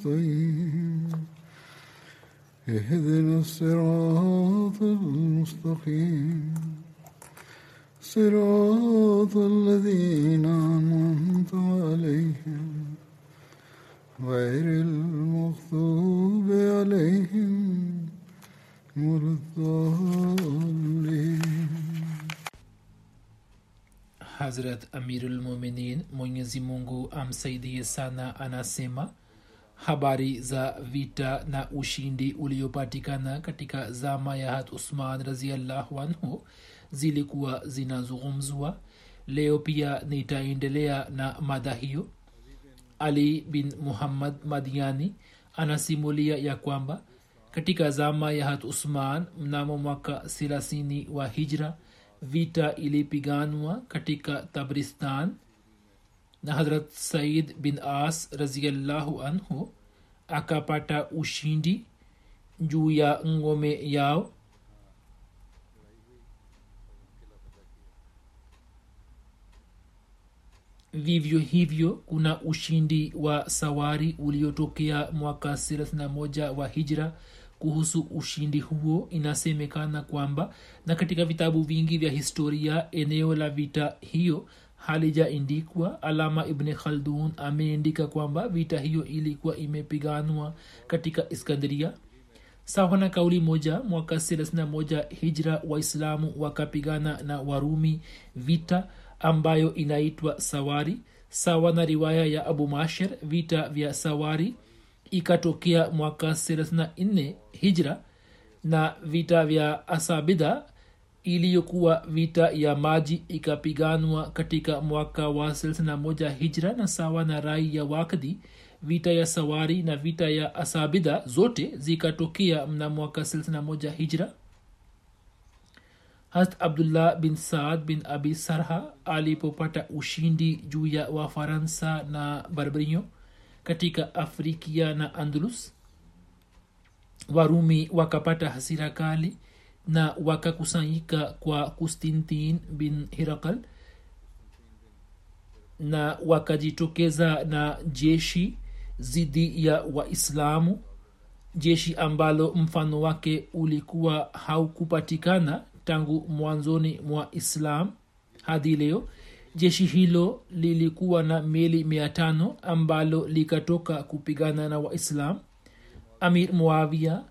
نستعين اهدنا الصراط المستقيم. صراط الذين أنعمت عليهم. غير المغضوب عليهم ولا الضالين. hazrat amirulmuminin mwenyezi mungu amsaidie sana anasema habari za vita na ushindi uliopatikana katika zama ya hat usman raziallahu anhu zilikuwa zinazungumzwa. Leo pia nitaendelea na mada hiyo. Ali bin muhammad madiani anasimulia ya kwamba katika zama ya hat usman mnamo mwaka thelathini wa hijra vita ilipiganwa katika tabristan na hazrat said bin as raziallahu anhu akapata ushindi juu ya ngome yao. Vivyo hivyo kuna ushindi wa sawari uliotokea mwaka 31 wa hijra. Kuhusu ushindi huo inasemekana kwamba na katika vitabu vingi vya historia eneo la vita hiyo halijaindikwa. Alama ibni khaldun ameandika kwamba vita hiyo ilikuwa imepiganwa katika iskandaria sawa na kauli moja mwaka 31 hijra waislamu wakapigana na warumi vita ambayo inaitwa sawari. Sawa na riwaya ya abu masher vita vya sawari ikatokea mwaka 34 hijra na vita vya asabida iliyokuwa vita ya maji ikapiganwa katika mwaka wa 31 hijra na sawa na rai ya wakdi vita ya sawari na vita ya asabida zote zikatokea mna mwaka 31 hijra. Hast abdullah bin saad bin abi sarha alipopata ushindi juu ya wafaransa na barbario katika afrikia na andalus warumi wakapata hasira kali na wakakusanyika kwa kustintin bin hirakal na wakajitokeza na jeshi zidi ya waislamu jeshi ambalo mfano wake ulikuwa haukupatikana tangu mwanzoni mwa islam hadi leo. Jeshi hilo lilikuwa na meli mia tano ambalo likatoka kupigana na waislam. Amir muavia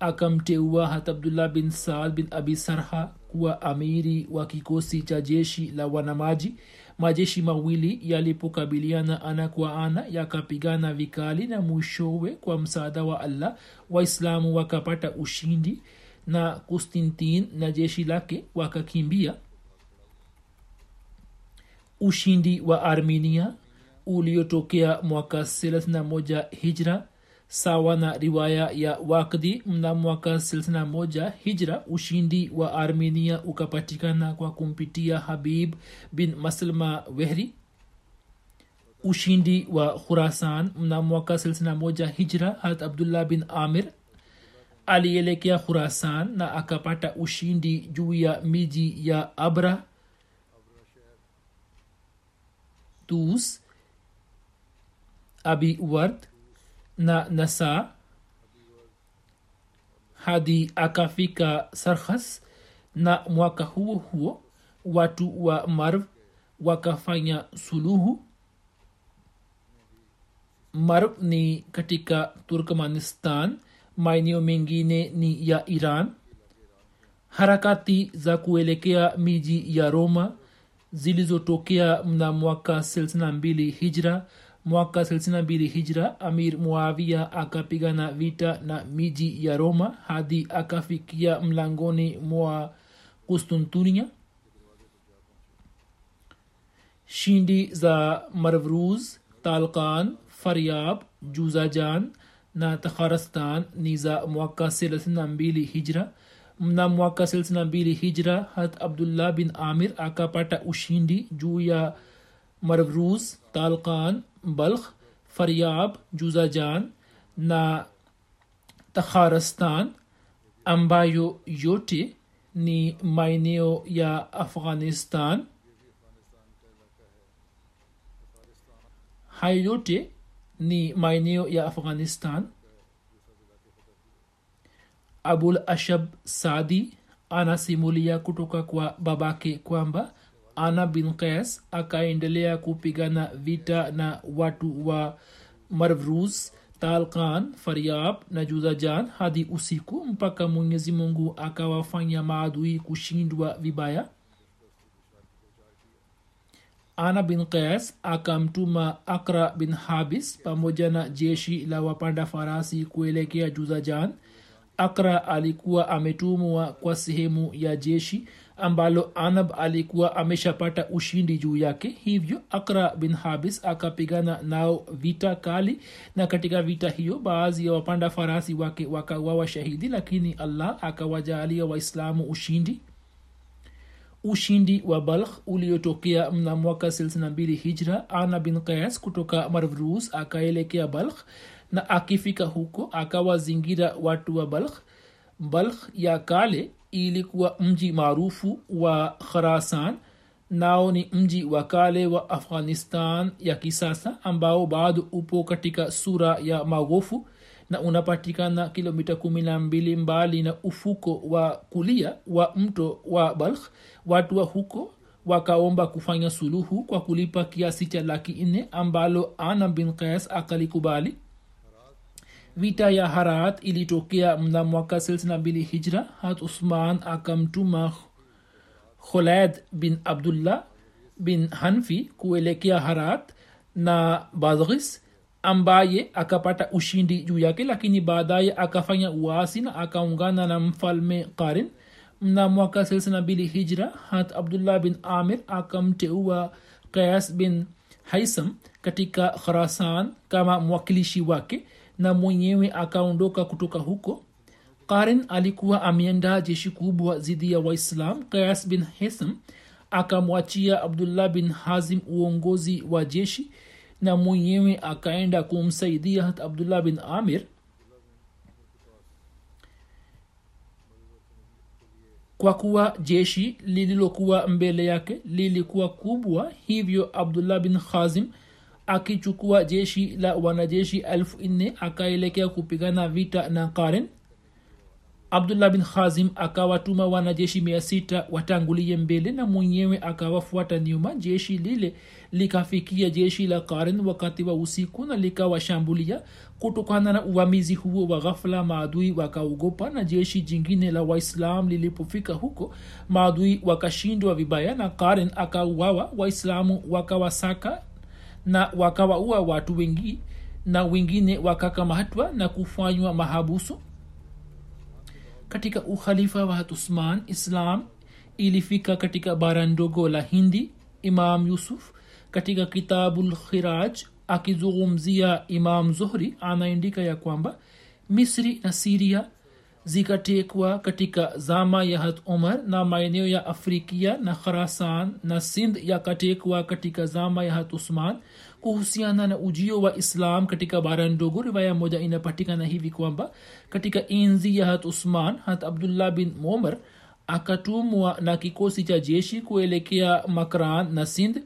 akamteua hata abdullah bin saad bin abi sarha kuwa amiri wa kikosi cha jeshi la wanamaji. Majeshi mawili yalipokabiliana ana kwa ana yakapigana vikali na mwishowe kwa msaada wa allah. Waislamu wakapata ushindi na kustintin na jeshi lake wakakimbia. Ushindi wa armenia uliotokea mwaka 31 hijra sawa na riwaya ya wakdi mnamwaka mwaka 31 hijra ushindi wa armenia ukapatikana kwa kumpitia habib bin maslma wehri. Ushindi wa khurasan mnamwaka mwaka 31 hijra hat abdullah bin amir alielekea khurasan na akapata ushindi juu ya miji ya abra tus abi ward na nasa hadi akafika sarkhas na mwaka huo huo watu wa marv wakafanya suluhu. Marv ni katika turkmanistan maeneo mengine ni ya iran. Harakati za kuelekea miji ya roma zilizotokea mna mwaka 62 hijra mwaka 32 hijra amir muavia akapigana vita na miji ya roma hadi akafikia mlangoni mwa kustuntunia shindi za marvruz talkan faryab juzajan na takharastan ni za mwaka 32 hijra. Mna mwaka 32 hijra hat abdullah bin amir akapata ushindi juu ya marvruz talkan balkh faryab juzajan na takharastan ambayo yote ni maeneo ya afghanistan hayo yote ni maeneo ya afghanistan abul ashab sadi anasimulia kutoka kwa babake kwamba ana bin qais akaendelea kupigana vita na watu wa marvrus talkan faryab na juzajan hadi usiku mpaka mwenyezi mungu akawafanya maadui kushindwa vibaya. Ana bin kes akamtuma akra bin habis pamoja na jeshi la wapanda farasi kuelekea juzajan akra alikuwa ametumwa kwa sehemu ya jeshi ambalo anab alikuwa ameshapata ushindi juu yake. Hivyo akra bin habis akapigana nao vita kali na katika vita hiyo baadhi ya wapanda farasi wake wakawawa shahidi lakini allah akawajaalia waislamu ushindi. Ushindi wa balkh uliotokea mna mwaka 62 hijra ana bin qais kutoka marvrus akaelekea balkh na akifika huko akawazingira watu wa balkh. Balkh ya kale ilikuwa mji maarufu wa kharasan nao ni mji wa kale wa afghanistan ya kisasa ambao bado upo katika sura ya magofu na unapatikana kilomita kumi na mbili mbali na ufuko wa kulia wa mto wa balkh. Watu wa huko wakaomba kufanya suluhu kwa kulipa kiasi cha laki nne ambalo ana bin qais akalikubali vita ya harat ilitokea mna mwaka 62 hijra. Hat usman akamtuma kholaid bin abdullah bin hanfi kuelekea harat na badghis ambaye akapata ushindi juu yake lakini baadaye akafanya uasi na akaungana na mfalme karin. Mna mwaka 62 hijra hat abdullah bin amir akamteua kayas bin haisam katika kharasan kama mwakilishi wake na mwenyewe akaondoka kutoka huko. Karin alikuwa ameandaa jeshi kubwa dhidi ya waislam kayas bin hesam akamwachia abdullah bin hazim uongozi wa jeshi na mwenyewe akaenda kumsaidia abdullah bin amir. Kwa kuwa jeshi lililokuwa mbele yake lilikuwa kubwa hivyo abdullah bin khazim akichukua jeshi la wanajeshi elfu nne akaelekea kupigana vita na karen. Abdullah bin khazim akawatuma wanajeshi mia sita watangulie mbele na mwenyewe akawafuata nyuma. Jeshi lile likafikia jeshi la karen wakati wa usiku na likawashambulia. Kutokana na uvamizi huo wa ghafla maadui wakaogopa na jeshi jingine la waislam lilipofika huko maadui wakashindwa vibaya na karen akauawa. Waislamu wakawasaka na wakawaua watu wengi na wengine wakakamatwa na kufanywa mahabusu. Katika ukhalifa wa usman islam ilifika katika bara ndogo la hindi imam yusuf katika kitabulkhiraj akizungumzia imam zuhri anaandika ya kwamba misri na siria zikatekwa katika zama ya hat umar na maeneo ya afrikia na kharasan na sindh yakatekwa katika zama ya hat usman. Kuhusiana na ujio wa islam katika bara ndogo riwaya moja inapatikana hivi kwamba katika enzi ya hat usman hat abdullah bin momar akatumwa na kikosi cha jeshi kuelekea makran na sindh.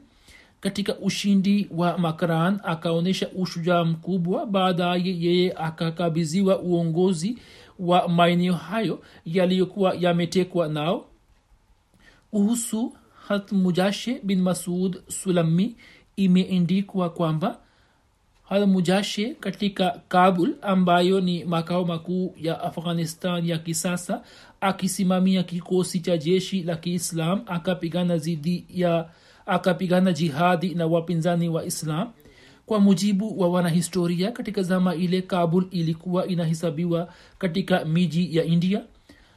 Katika ushindi wa makran akaonyesha ushujaa mkubwa. Baadaye yeye akakabiziwa uongozi wa maeneo hayo yaliyokuwa yametekwa nao? Kuhusu hat mujashe bin masud sulami imeendikwa kwamba hal mujashe katika kabul ambayo ni makao makuu ya afghanistan ya kisasa akisimamia kikosi cha jeshi la kiislam akapigana zidi ya akapigana jihadi na wapinzani wa islam kwa mujibu wa wanahistoria katika zama ile kabul ilikuwa inahesabiwa katika miji ya india.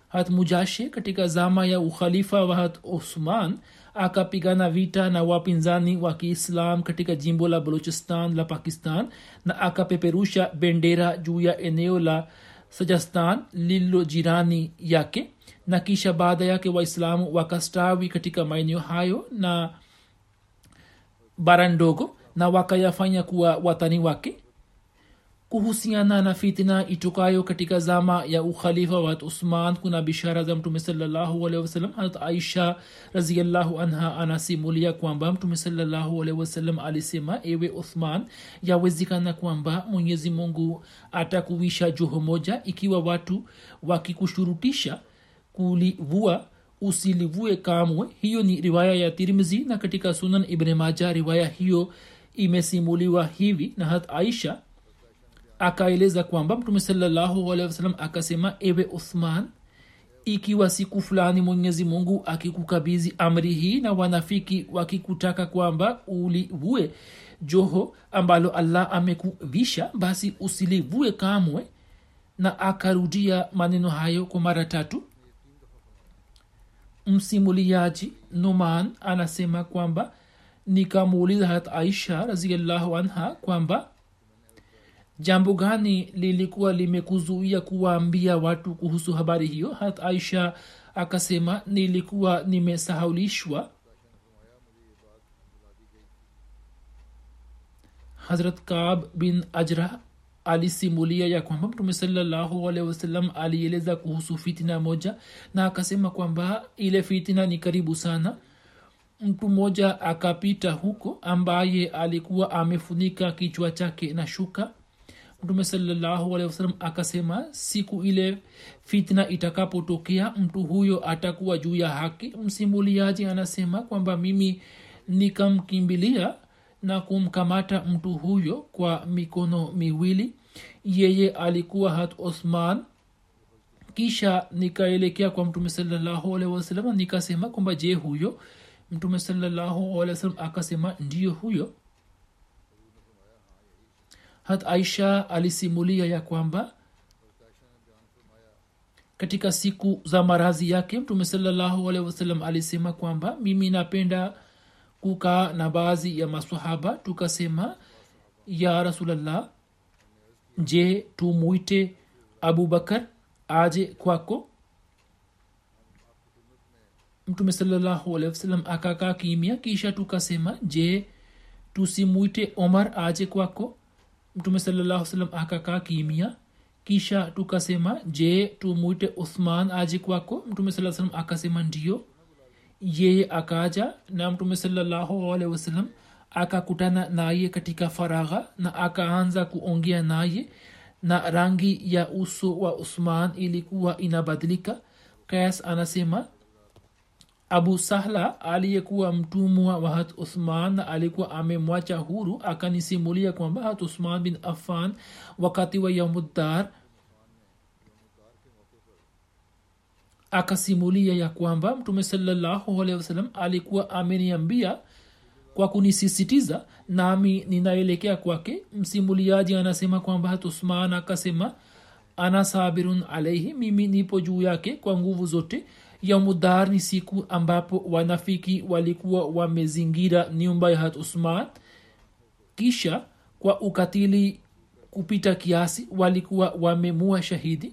Hat mujashe katika zama ya ukhalifa wa hat osman akapigana vita na wapinzani wa kiislam katika jimbo la balochistan la pakistan na akapeperusha bendera juu ya eneo la sajastan lililo jirani yake na kisha baada yake waislamu wakastawi katika maeneo hayo na bara ndogo na wakayafanya kuwa watani wake? Kuhusiana na fitna itokayo katika zama ya ukhalifa wa usman kuna bishara za mtume sawasalam harat aisha raziallahu anha anasimulia kwamba mtume sawasalam alisema ewe uthman yawezekana kwamba mwenyezi mungu atakuwisha joho moja ikiwa watu wakikushurutisha kulivua usilivue kamwe. Hiyo ni riwaya ya tirmizi na katika sunan ibn maja riwaya hiyo imesimuliwa hivi na hat aisha akaeleza kwamba mtume salallahu akasema ewe uthman ikiwa siku fulani mwenyezi mungu akikukabizi amri hii na wanafiki wakikutaka kwamba ulivue joho ambalo allah amekuvisha basi usilivue kamwe. Na akarudia maneno hayo kwa mara tatu. Msimuliaji numan anasema kwamba nikamuuliza harat aisha raziallahu anha kwamba jambo gani lilikuwa limekuzuia kuwaambia watu kuhusu habari hiyo? Harat aisha akasema nilikuwa nimesahaulishwa. Hazrat kab bin ajra alisimulia ya kwamba mtume wasallam alieleza kuhusu fitina moja na akasema kwamba ile fitina ni karibu sana mtu mmoja akapita huko ambaye alikuwa amefunika kichwa chake na shuka. Mtume sawasalam akasema siku ile fitna itakapotokea mtu huyo atakuwa juu ya haki. Msimuliaji anasema kwamba mimi nikamkimbilia na kumkamata mtu huyo kwa mikono miwili. Yeye alikuwa hat osman. Kisha nikaelekea kwa mtume alehi nikasema kwamba je huyo mtume wasallam akasema ndiyo huyo. Hat aisha alisimulia ya kwamba katika siku za marazi yake mtume salallahu alehi alisema kwamba mimi napenda kukaa na baadhi ya masahaba tukasema ya rasulllah je tumwite abubakar aje kwako mtume salallahu akakaa kimya kisha tukasema je tusimwite omar aje kwako? Mtume salallahu akakaa kimya kisha tukasema je tumwite uthman aje kwako? Mtume saa akasema ndio yeye akaja na mtume salallahu akakutana naye katika faragha na akaanza kuongea naye na rangi ya uso wa uthman ilikuwa inabadilika. Kayas anasema abu sahla aliyekuwa mtumwa wa hat uthman na alikuwa amemwacha huru akanisimulia kwamba hat uthman bin affan wakati wa yaumuddar akasimulia ya kwamba mtume sawasalam alikuwa ameniambia kwa kunisisitiza nami ninaelekea kwake. Msimuliaji anasema kwamba hat uthman akasema ana sabirun alaihi mimi nipo juu yake kwa nguvu zote yaumudar ni siku ambapo wanafiki walikuwa wamezingira nyumba ya hat usman. Kisha kwa ukatili kupita kiasi walikuwa wamemua shahidi.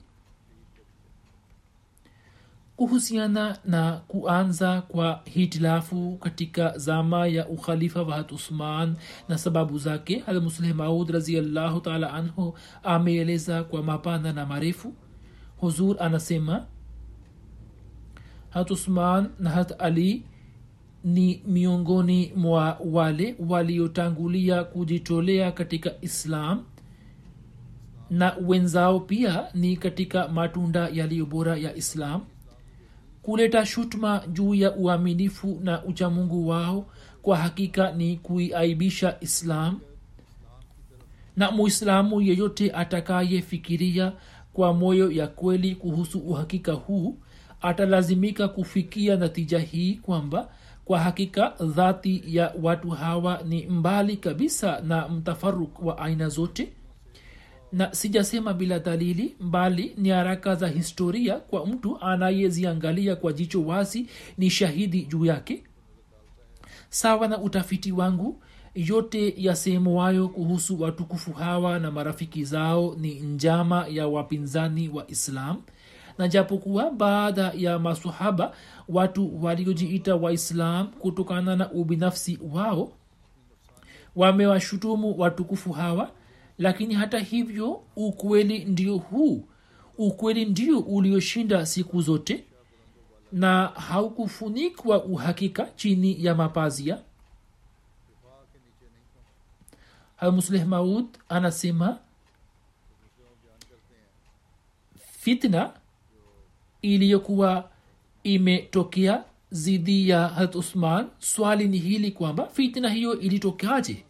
Kuhusiana na kuanza kwa hitilafu katika zama ya ukhalifa wa usman na sababu zake halmusleh maud raziallahu taala anhu ameeleza kwa mapana na marefu. Huzur anasema hat usman na hat ali ni miongoni mwa wale waliotangulia kujitolea katika islam na wenzao pia ni katika matunda yaliyo bora ya islam. Kuleta shutma juu ya uaminifu na uchamungu wao kwa hakika ni kuiaibisha islam. Na muislamu yeyote atakayefikiria kwa moyo ya kweli kuhusu uhakika huu atalazimika kufikia natija hii kwamba kwa hakika dhati ya watu hawa ni mbali kabisa na mtafaruk wa aina zote. Na sijasema bila dalili mbali ni haraka za historia kwa mtu anayeziangalia kwa jicho wazi ni shahidi juu yake. Sawa na utafiti wangu yote yasemuwayo kuhusu watukufu hawa na marafiki zao ni njama ya wapinzani wa islam na japokuwa baada ya masahaba watu waliojiita waislam kutokana na ubinafsi wao wamewashutumu watukufu hawa lakini hata hivyo ukweli ndio huu. Ukweli ndio ulioshinda siku zote na haukufunikwa uhakika chini ya mapazia. Musleh maud anasema fitna iliyokuwa imetokea zidi ya harat usman swali ni hili kwamba fitna hiyo ilitokeaje?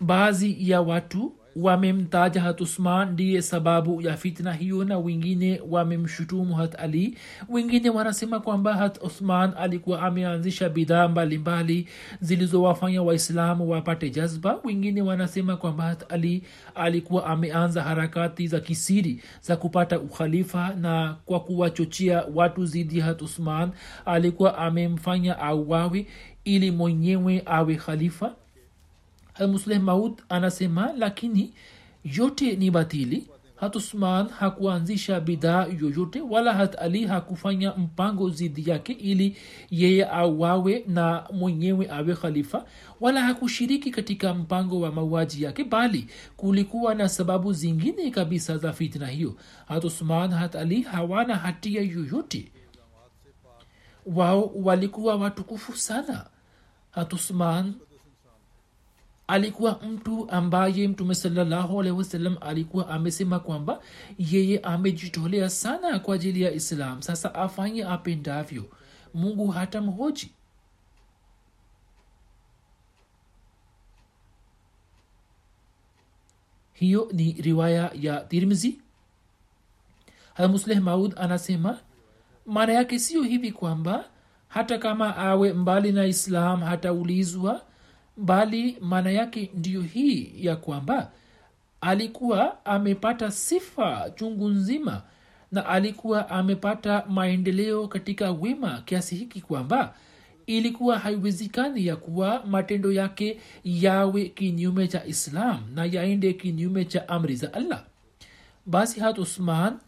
Baadhi ya watu wamemtaja hat usman ndiye sababu ya fitna hiyo na wengine wamemshutumu hat ali. Wengine wanasema kwamba hat uthman alikuwa ameanzisha bidhaa mbalimbali zilizowafanya waislamu wapate jazba. Wengine wanasema kwamba hat ali alikuwa ameanza harakati za kisiri za kupata ukhalifa na kwa kuwachochea watu zidi hat uthman alikuwa amemfanya auawe ili mwenyewe awe khalifa musleh maud anasema lakini yote ni batili. Hat usman hakuanzisha bidhaa yoyote wala hat ali hakufanya mpango zidi yake ili yeye awawe na mwenyewe awe khalifa wala hakushiriki katika mpango wa mauaji yake bali kulikuwa na sababu zingine kabisa za fitna hiyo. Hat usman hat ali hawana hatia yoyote. Wao walikuwa watukufu sana. Hat alikuwa mtu ambaye mtume salallahu alehi wasallam alikuwa amesema kwamba yeye amejitolea sana kwa ajili ya islam. Sasa afanye apendavyo. Mungu hata mhoji. Hiyo ni riwaya ya tirmizi. Hamusleh maud anasema maana yake siyo hivi kwamba hata kama awe mbali na islam hataulizwa bali maana yake ndiyo hii ya kwamba alikuwa amepata sifa chungu nzima na alikuwa amepata maendeleo katika wema kiasi hiki kwamba ilikuwa haiwezekani ya kuwa matendo yake yawe kinyume cha islam na yaende kinyume cha amri za allah. Basi hat usman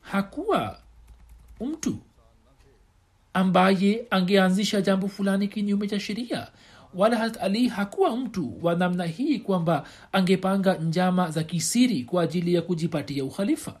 hakuwa mtu ambaye angeanzisha jambo fulani kinyume cha sheria wala harat ali hakuwa mtu wa namna hii kwamba angepanga njama za kisiri kwa ajili ya kujipatia ukhalifa.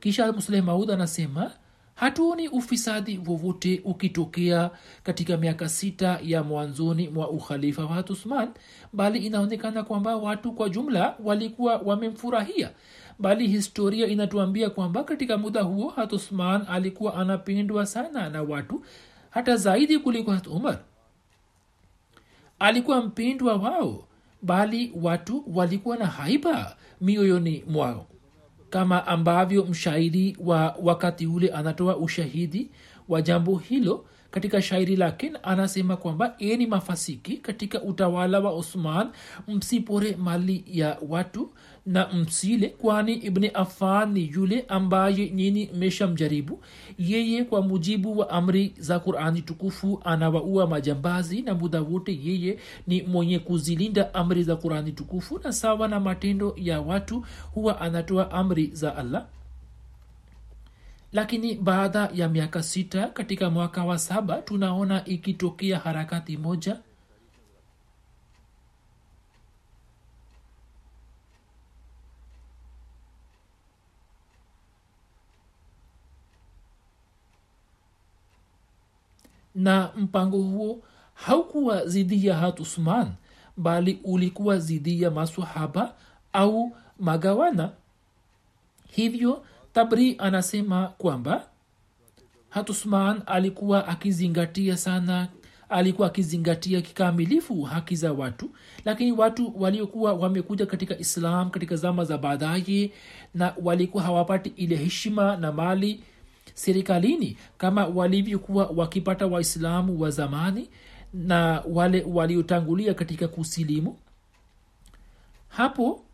Kisha musleh maud anasema hatuoni ufisadi wowote ukitokea katika miaka sita ya mwanzoni mwa ukhalifa wa hatusman bali inaonekana kwamba watu kwa jumla walikuwa wamemfurahia. Bali historia inatuambia kwamba katika muda huo hatusman alikuwa anapendwa sana na watu hata zaidi kuliko hat umar alikuwa mpendwa wao bali watu walikuwa na haiba mioyoni mwao. Kama ambavyo mshairi wa wakati ule anatoa ushahidi wa jambo hilo katika shairi lake anasema kwamba eni mafasiki katika utawala wa osman msipore mali ya watu na msile kwani ibni afan ni yule ambaye nyini meshamjaribu yeye kwa mujibu wa amri za qurani tukufu anawaua majambazi na muda wote yeye ni mwenye kuzilinda amri za qurani tukufu na sawa na matendo ya watu huwa anatoa amri za allah. Lakini baada ya miaka sita katika mwaka wa saba tunaona ikitokea harakati moja na mpango huo haukuwa zidi ya hatusman bali ulikuwa zidi ya masahaba au magawana. Hivyo tabri anasema kwamba hatusman alikuwa akizingatia sana alikuwa akizingatia kikamilifu haki za watu lakini watu waliokuwa wamekuja katika islam katika zama za baadaye na walikuwa hawapati ile heshima na mali serikalini kama walivyokuwa wakipata waislamu wa zamani na wale waliotangulia katika kusilimu. Hapo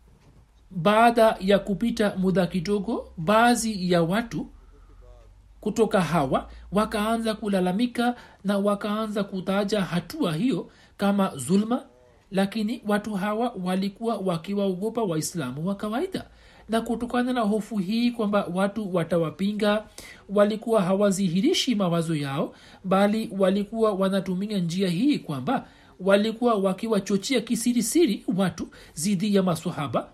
baada ya kupita muda kidogo baadhi ya watu kutoka hawa wakaanza kulalamika na wakaanza kutaja hatua hiyo kama zulma lakini watu hawa walikuwa wakiwaogopa waislamu wa kawaida na kutokana na hofu hii kwamba watu watawapinga walikuwa hawazihirishi mawazo yao bali walikuwa wanatumia njia hii kwamba walikuwa wakiwachochea kisirisiri watu dhidi ya masahaba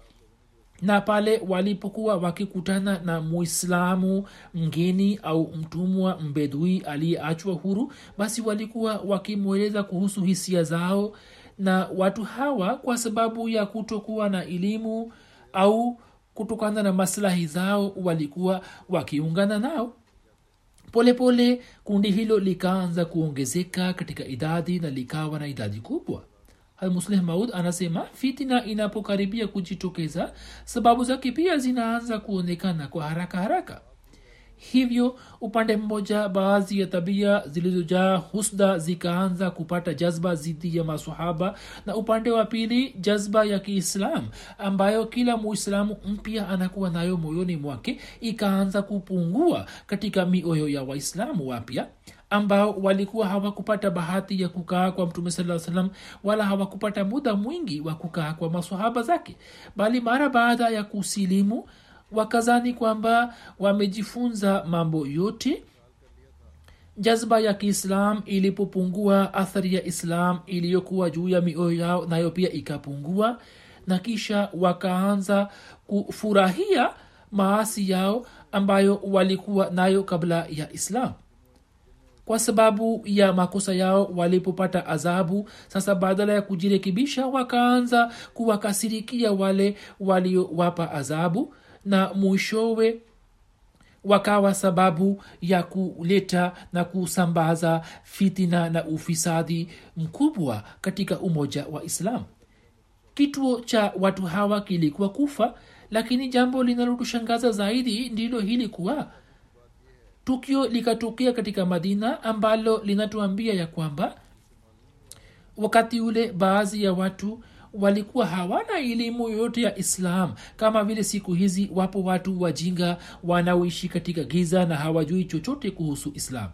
na pale walipokuwa wakikutana na muislamu mgeni au mtumwa mbedui aliyeachwa huru basi walikuwa wakimweleza kuhusu hisia zao. Na watu hawa kwa sababu ya kutokuwa na elimu au kutokana na maslahi zao walikuwa wakiungana nao. Polepole pole, kundi hilo likaanza kuongezeka katika idadi na likawa na idadi kubwa. Muslih maud anasema fitina inapokaribia kujitokeza sababu zake pia zinaanza kuonekana kwa haraka haraka hivyo upande mmoja baadhi ya tabia zilizojaa husda zikaanza kupata jazba dhidi ya masahaba na upande wa pili jazba ya kiislam ambayo kila muislamu mpya anakuwa nayo moyoni mwake ikaanza kupungua katika mioyo ya waislamu wapya ambao walikuwa hawakupata bahati ya kukaa kwa mtume saa salam wala hawakupata muda mwingi wa kukaa kwa masahaba zake. Bali mara baada ya kusilimu wakazani kwamba wamejifunza mambo yote. Jazba ya kiislam ilipopungua athari ya islam iliyokuwa juu ya mioyo yao nayo pia ikapungua na kisha wakaanza kufurahia maasi yao ambayo walikuwa nayo kabla ya islam. Kwa sababu ya makosa yao walipopata adhabu sasa badala ya kujirekebisha wakaanza kuwakasirikia wale waliowapa adhabu na mwishowe wakawa sababu ya kuleta na kusambaza fitina na ufisadi mkubwa katika umoja wa islam. Kituo cha watu hawa kilikuwa kufa lakini jambo linalotushangaza zaidi ndilo hili kuwa tukio likatokea katika madina ambalo linatuambia ya kwamba wakati ule baadhi ya watu walikuwa hawana elimu yoyote ya islam. Kama vile siku hizi wapo watu wajinga wanaoishi katika giza na hawajui chochote kuhusu islam.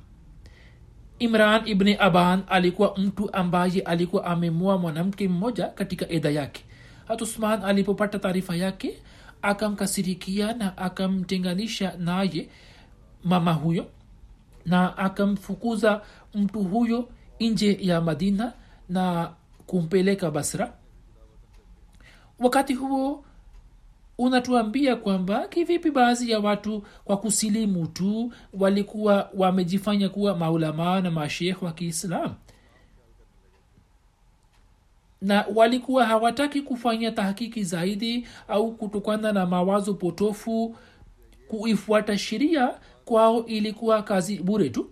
Imran ibni aban alikuwa mtu ambaye alikuwa amemua mwanamke mmoja katika edha yake. Hatusman alipopata taarifa yake akamkasirikia na akamtenganisha naye mama huyo na akamfukuza mtu huyo nje ya madina na kumpeleka basra wakati huo unatuambia kwamba kivipi baadhi ya watu kwa kusilimu tu walikuwa wamejifanya kuwa maulamaa na mashekh wa kiislam? Na walikuwa hawataki kufanya tahkiki zaidi au kutokana na mawazo potofu kuifuata sheria kwao ilikuwa kazi bure tu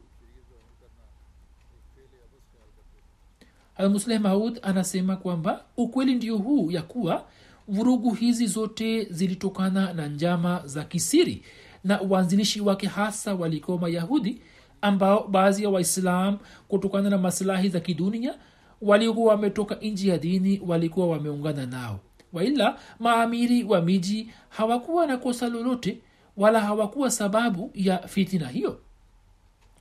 almusleh maud anasema kwamba ukweli ndio huu ya kuwa vurugu hizi zote zilitokana na njama za kisiri na uanzilishi wake hasa walikuwa mayahudi ambao baadhi ya waislam kutokana na masilahi za kidunia waliokuwa wametoka nji ya dini walikuwa wameungana nao. Waila maamiri wa miji hawakuwa na kosa lolote wala hawakuwa sababu ya fitina hiyo.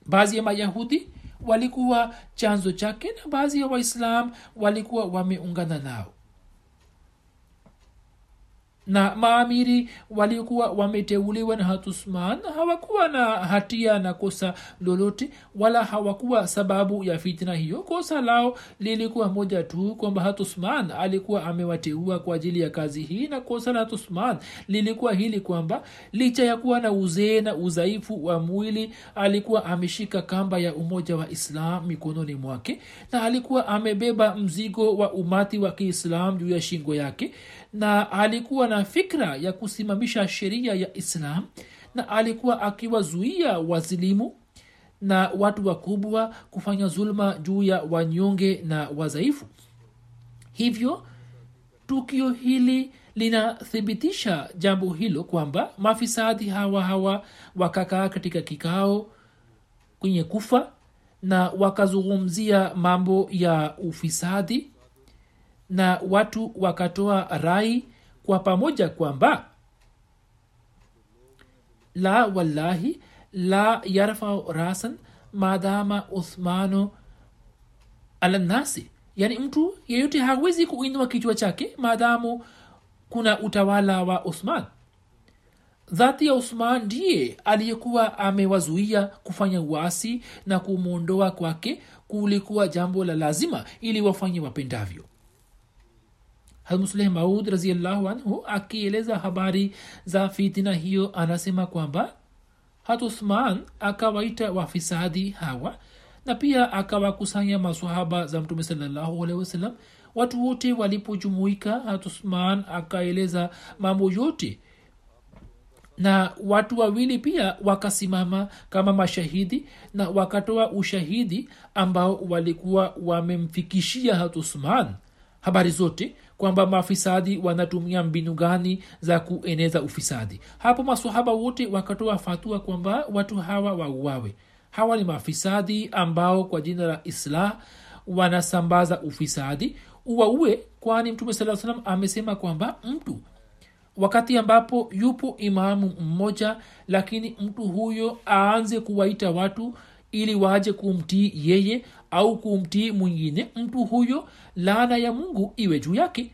Baadhi ya mayahudi walikuwa chanzo chake na baadhi ya waislam walikuwa wameungana nao na maamiri waliokuwa wameteuliwa na hatusman hawakuwa na hatia na kosa lolote wala hawakuwa sababu ya fitna hiyo. Kosa lao lilikuwa moja tu kwamba hatusman alikuwa amewateua kwa ajili ya kazi hii na kosa la hatusman lilikuwa hili kwamba licha ya kuwa na uzee na udhaifu wa mwili alikuwa ameshika kamba ya umoja wa islam mikononi mwake na alikuwa amebeba mzigo wa umati wa kiislam juu ya shingo yake na alikuwa na fikra ya kusimamisha sheria ya islam na alikuwa akiwazuia wazilimu na watu wakubwa kufanya zuluma juu ya wanyonge na wazaifu hivyo tukio hili linathibitisha jambo hilo kwamba mafisadi hawa hawa wakakaa katika kikao kwenye kufa na wakazungumzia mambo ya ufisadi na watu wakatoa rai kwa pamoja kwamba la wallahi la yarfau rasan madama uthmanu alannasi yaani mtu yeyote hawezi kuinua kichwa chake maadamu kuna utawala wa uthman. Dhati ya uthman ndiye aliyekuwa amewazuia kufanya uasi na kumwondoa kwake. Kulikuwa jambo la lazima ili wafanye wapendavyo hamusleh maud raziallahu anhu akieleza habari za fitina hiyo anasema kwamba hatuthman akawaita wafisadi hawa na pia akawakusanya masahaba za mtume salllahualhi wasalam watu wote walipojumuika hatuthman akaeleza mambo yote na watu wawili pia wakasimama kama mashahidi na wakatoa ushahidi ambao walikuwa wamemfikishia hat habari zote kwamba mafisadi wanatumia mbinu gani za kueneza ufisadi. Hapo masahaba wote wakatoa fatua kwamba watu hawa wauawe. Hawa ni mafisadi ambao kwa jina la islah wanasambaza ufisadi. Uwaue kwani mtume saa salam amesema kwamba mtu wakati ambapo yupo imamu mmoja lakini mtu huyo aanze kuwaita watu ili waje kumtii yeye au kumtii mwingine mtu huyo laana ya mungu iwe juu yake.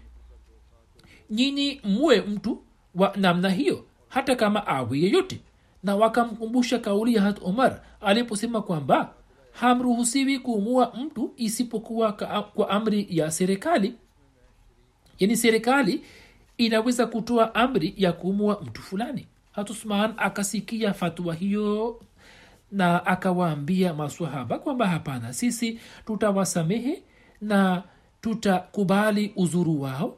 Nyini muwe mtu wa namna hiyo hata kama awi yeyote. Na wakamkumbusha kauli ya hat omar aliposema kwamba hamruhusiwi kuumua mtu isipokuwa kwa amri ya serikali. Yani serikali inaweza kutoa amri ya kuumua mtu fulani. Hatusman akasikia fatua hiyo na akawaambia maswahaba kwamba hapana sisi tutawasamehe na tutakubali uzuru wao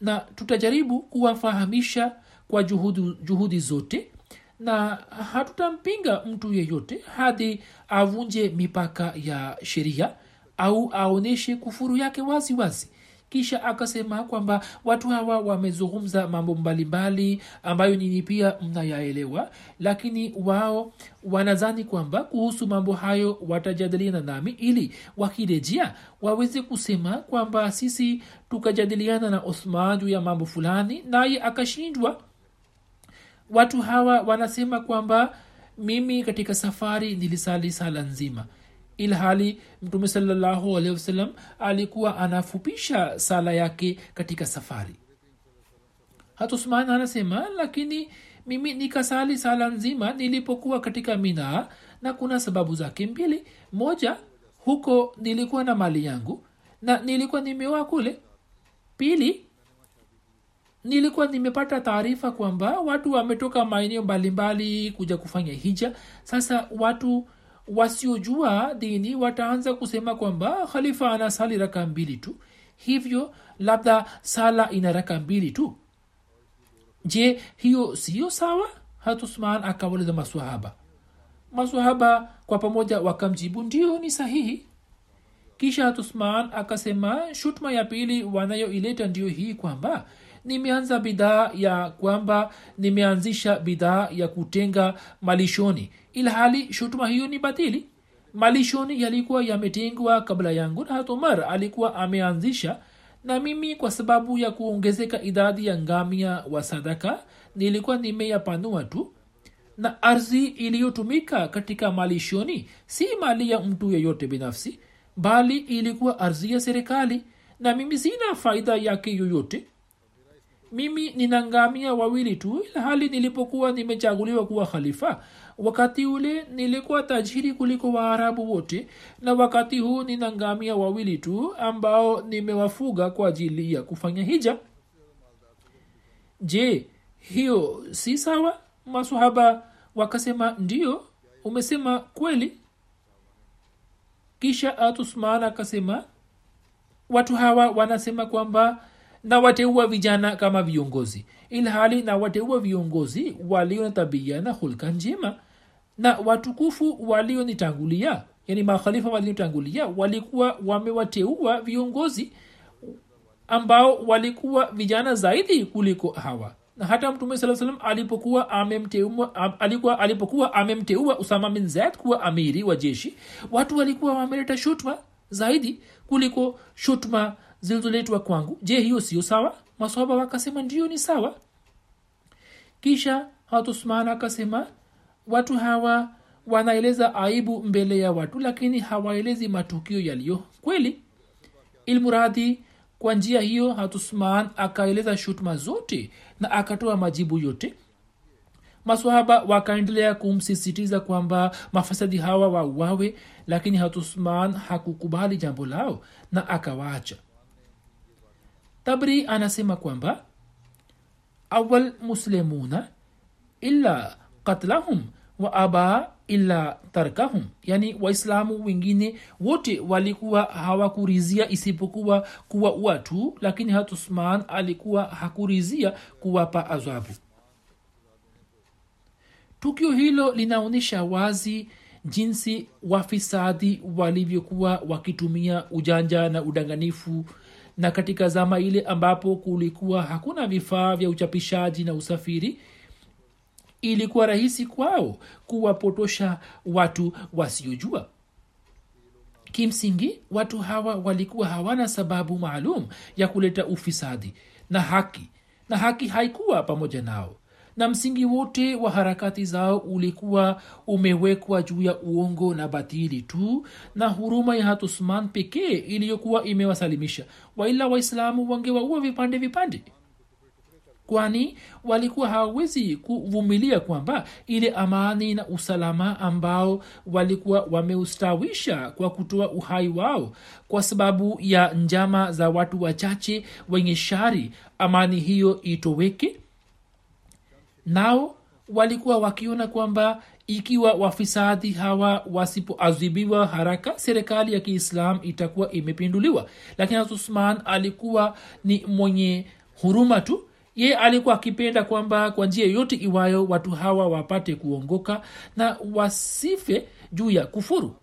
na tutajaribu kuwafahamisha kwa juhudi, juhudi zote na hatutampinga mtu yeyote hadi avunje mipaka ya sheria au aonyeshe kufuru yake wazi wazi kisha akasema kwamba watu hawa wamezungumza mambo mbalimbali ambayo nyinyi pia mnayaelewa lakini wao wanazani kwamba kuhusu mambo hayo watajadiliana nami ili wakirejea waweze kusema kwamba sisi tukajadiliana na othman juu ya mambo fulani naye akashindwa. Watu hawa wanasema kwamba mimi katika safari nilisali sala nzima ilhali mtume wasallam alikuwa anafupisha sala yake katika safari. Hatusman anasema lakini mimi nikasali sala nzima nilipokuwa katika minaa na kuna sababu zake mbili. Moja huko nilikuwa na mali yangu na nilikuwa nimeoa kule. Pili nilikuwa nimepata taarifa kwamba watu wametoka maeneo mbalimbali kuja kufanya hija. Sasa watu wasiojua dini wataanza kusema kwamba khalifa ana sali raka mbili tu. Hivyo labda sala ina raka mbili tu. Je hiyo siyo sawa? Hatusman akawaliza maswahaba. Maswahaba kwa pamoja wakamjibu ndio ni sahihi. Kisha hatusman akasema shutma ya pili wanayoileta ndio hii kwamba nimeanza bidhaa ya kwamba nimeanzisha bidhaa ya kutenga malishoni. Ilhali shutuma hiyo ni batili. Malishoni yalikuwa yametengwa kabla yangu na hatomar alikuwa ameanzisha. Na mimi kwa sababu ya kuongezeka idadi ya ngamia wa sadaka nilikuwa nimeyapanua tu. Na ardhi iliyotumika katika malishoni si mali ya mtu yeyote binafsi bali ilikuwa ardhi ya serikali. Na mimi sina faida yake yoyote mimi nina ngamia wawili tu hali nilipokuwa nimechaguliwa kuwa khalifa wakati ule nilikuwa tajiri kuliko waarabu wote na wakati huu nina ngamia wawili tu ambao nimewafuga kwa ajili ya kufanya hija. Je hiyo si sawa? Masahaba wakasema ndio umesema kweli. Kisha atusman akasema watu hawa wanasema kwamba na wateua vijana kama viongozi ilhali na wateua viongozi walio na tabia na hulka njema na watukufu walionitangulia yani makhalifa walionitangulia walikuwa wamewateua viongozi ambao walikuwa vijana zaidi kuliko hawa. Na hata mtume saa salam alipokuwa amemteua am, alikuwa alipokuwa amemteua usama bin kuwa amiri wa jeshi watu walikuwa wameleta shutma zaidi kuliko shutma zilizoletwa kwangu. Je hiyo sio sawa? Masoaba wakasema ndio ni sawa. Kisha hatusman akasema watu hawa wanaeleza aibu mbele ya watu lakini hawaelezi matukio yaliyo kweli. Ilmuradhi kwa njia hiyo hatusman akaeleza shutuma zote na akatoa majibu yote. Maswahaba wakaendelea kumsisitiza kwamba mafasadi hawa wauawe lakini hatusman hakukubali jambo lao na akawaacha tabri anasema kwamba awal muslimuna illa katlahum wa aba illa tarkahum. Yani waislamu wengine wote walikuwa hawakurizia isipokuwa kuwa watu lakini hatusman alikuwa hakurizia kuwapa adhabu. Tukio hilo linaonyesha wazi jinsi wafisadi walivyokuwa wakitumia ujanja na udanganifu na katika zama ile ambapo kulikuwa hakuna vifaa vya uchapishaji na usafiri ilikuwa rahisi kwao kuwapotosha watu wasiojua. Kimsingi watu hawa walikuwa hawana sababu maalum ya kuleta ufisadi na haki na haki haikuwa pamoja nao na msingi wote wa harakati zao ulikuwa umewekwa juu ya uongo na batili tu na huruma ya hatusman pekee iliyokuwa imewasalimisha. Waila waislamu wangewaua vipande vipande. Kwani walikuwa hawawezi kuvumilia kwamba ile amani na usalama ambao walikuwa wameustawisha kwa kutoa uhai wao kwa sababu ya njama za watu wachache wenye shari amani hiyo itoweke nao walikuwa wakiona kwamba ikiwa wafisadi hawa wasipoadhibiwa haraka serikali ya kiislam itakuwa imepinduliwa. Lakini usman alikuwa ni mwenye huruma tu. Ye alikuwa akipenda kwamba kwa njia yoyote iwayo watu hawa wapate kuongoka na wasife juu ya kufuru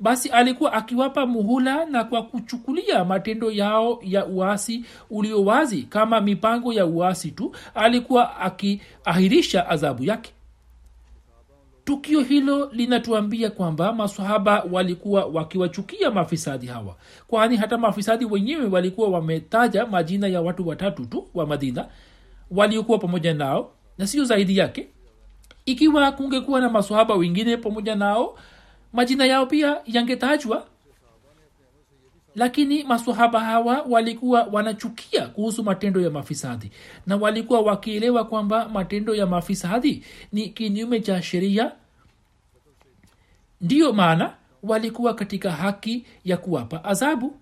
basi alikuwa akiwapa muhula na kwa kuchukulia matendo yao ya uasi ulio wazi kama mipango ya uasi tu alikuwa akiahirisha adhabu yake. Tukio hilo linatuambia kwamba masahaba walikuwa wakiwachukia mafisadi hawa kwani hata mafisadi wenyewe walikuwa wametaja majina ya watu watatu tu wa madina waliokuwa pamoja nao na sio zaidi yake. Ikiwa kungekuwa na masahaba wengine pamoja nao majina yao pia yangetajwa. Lakini masahaba hawa walikuwa wanachukia kuhusu matendo ya mafisadi. Na walikuwa wakielewa kwamba matendo ya mafisadi ni kinyume cha sheria. Ndiyo maana walikuwa katika haki ya kuwapa adhabu.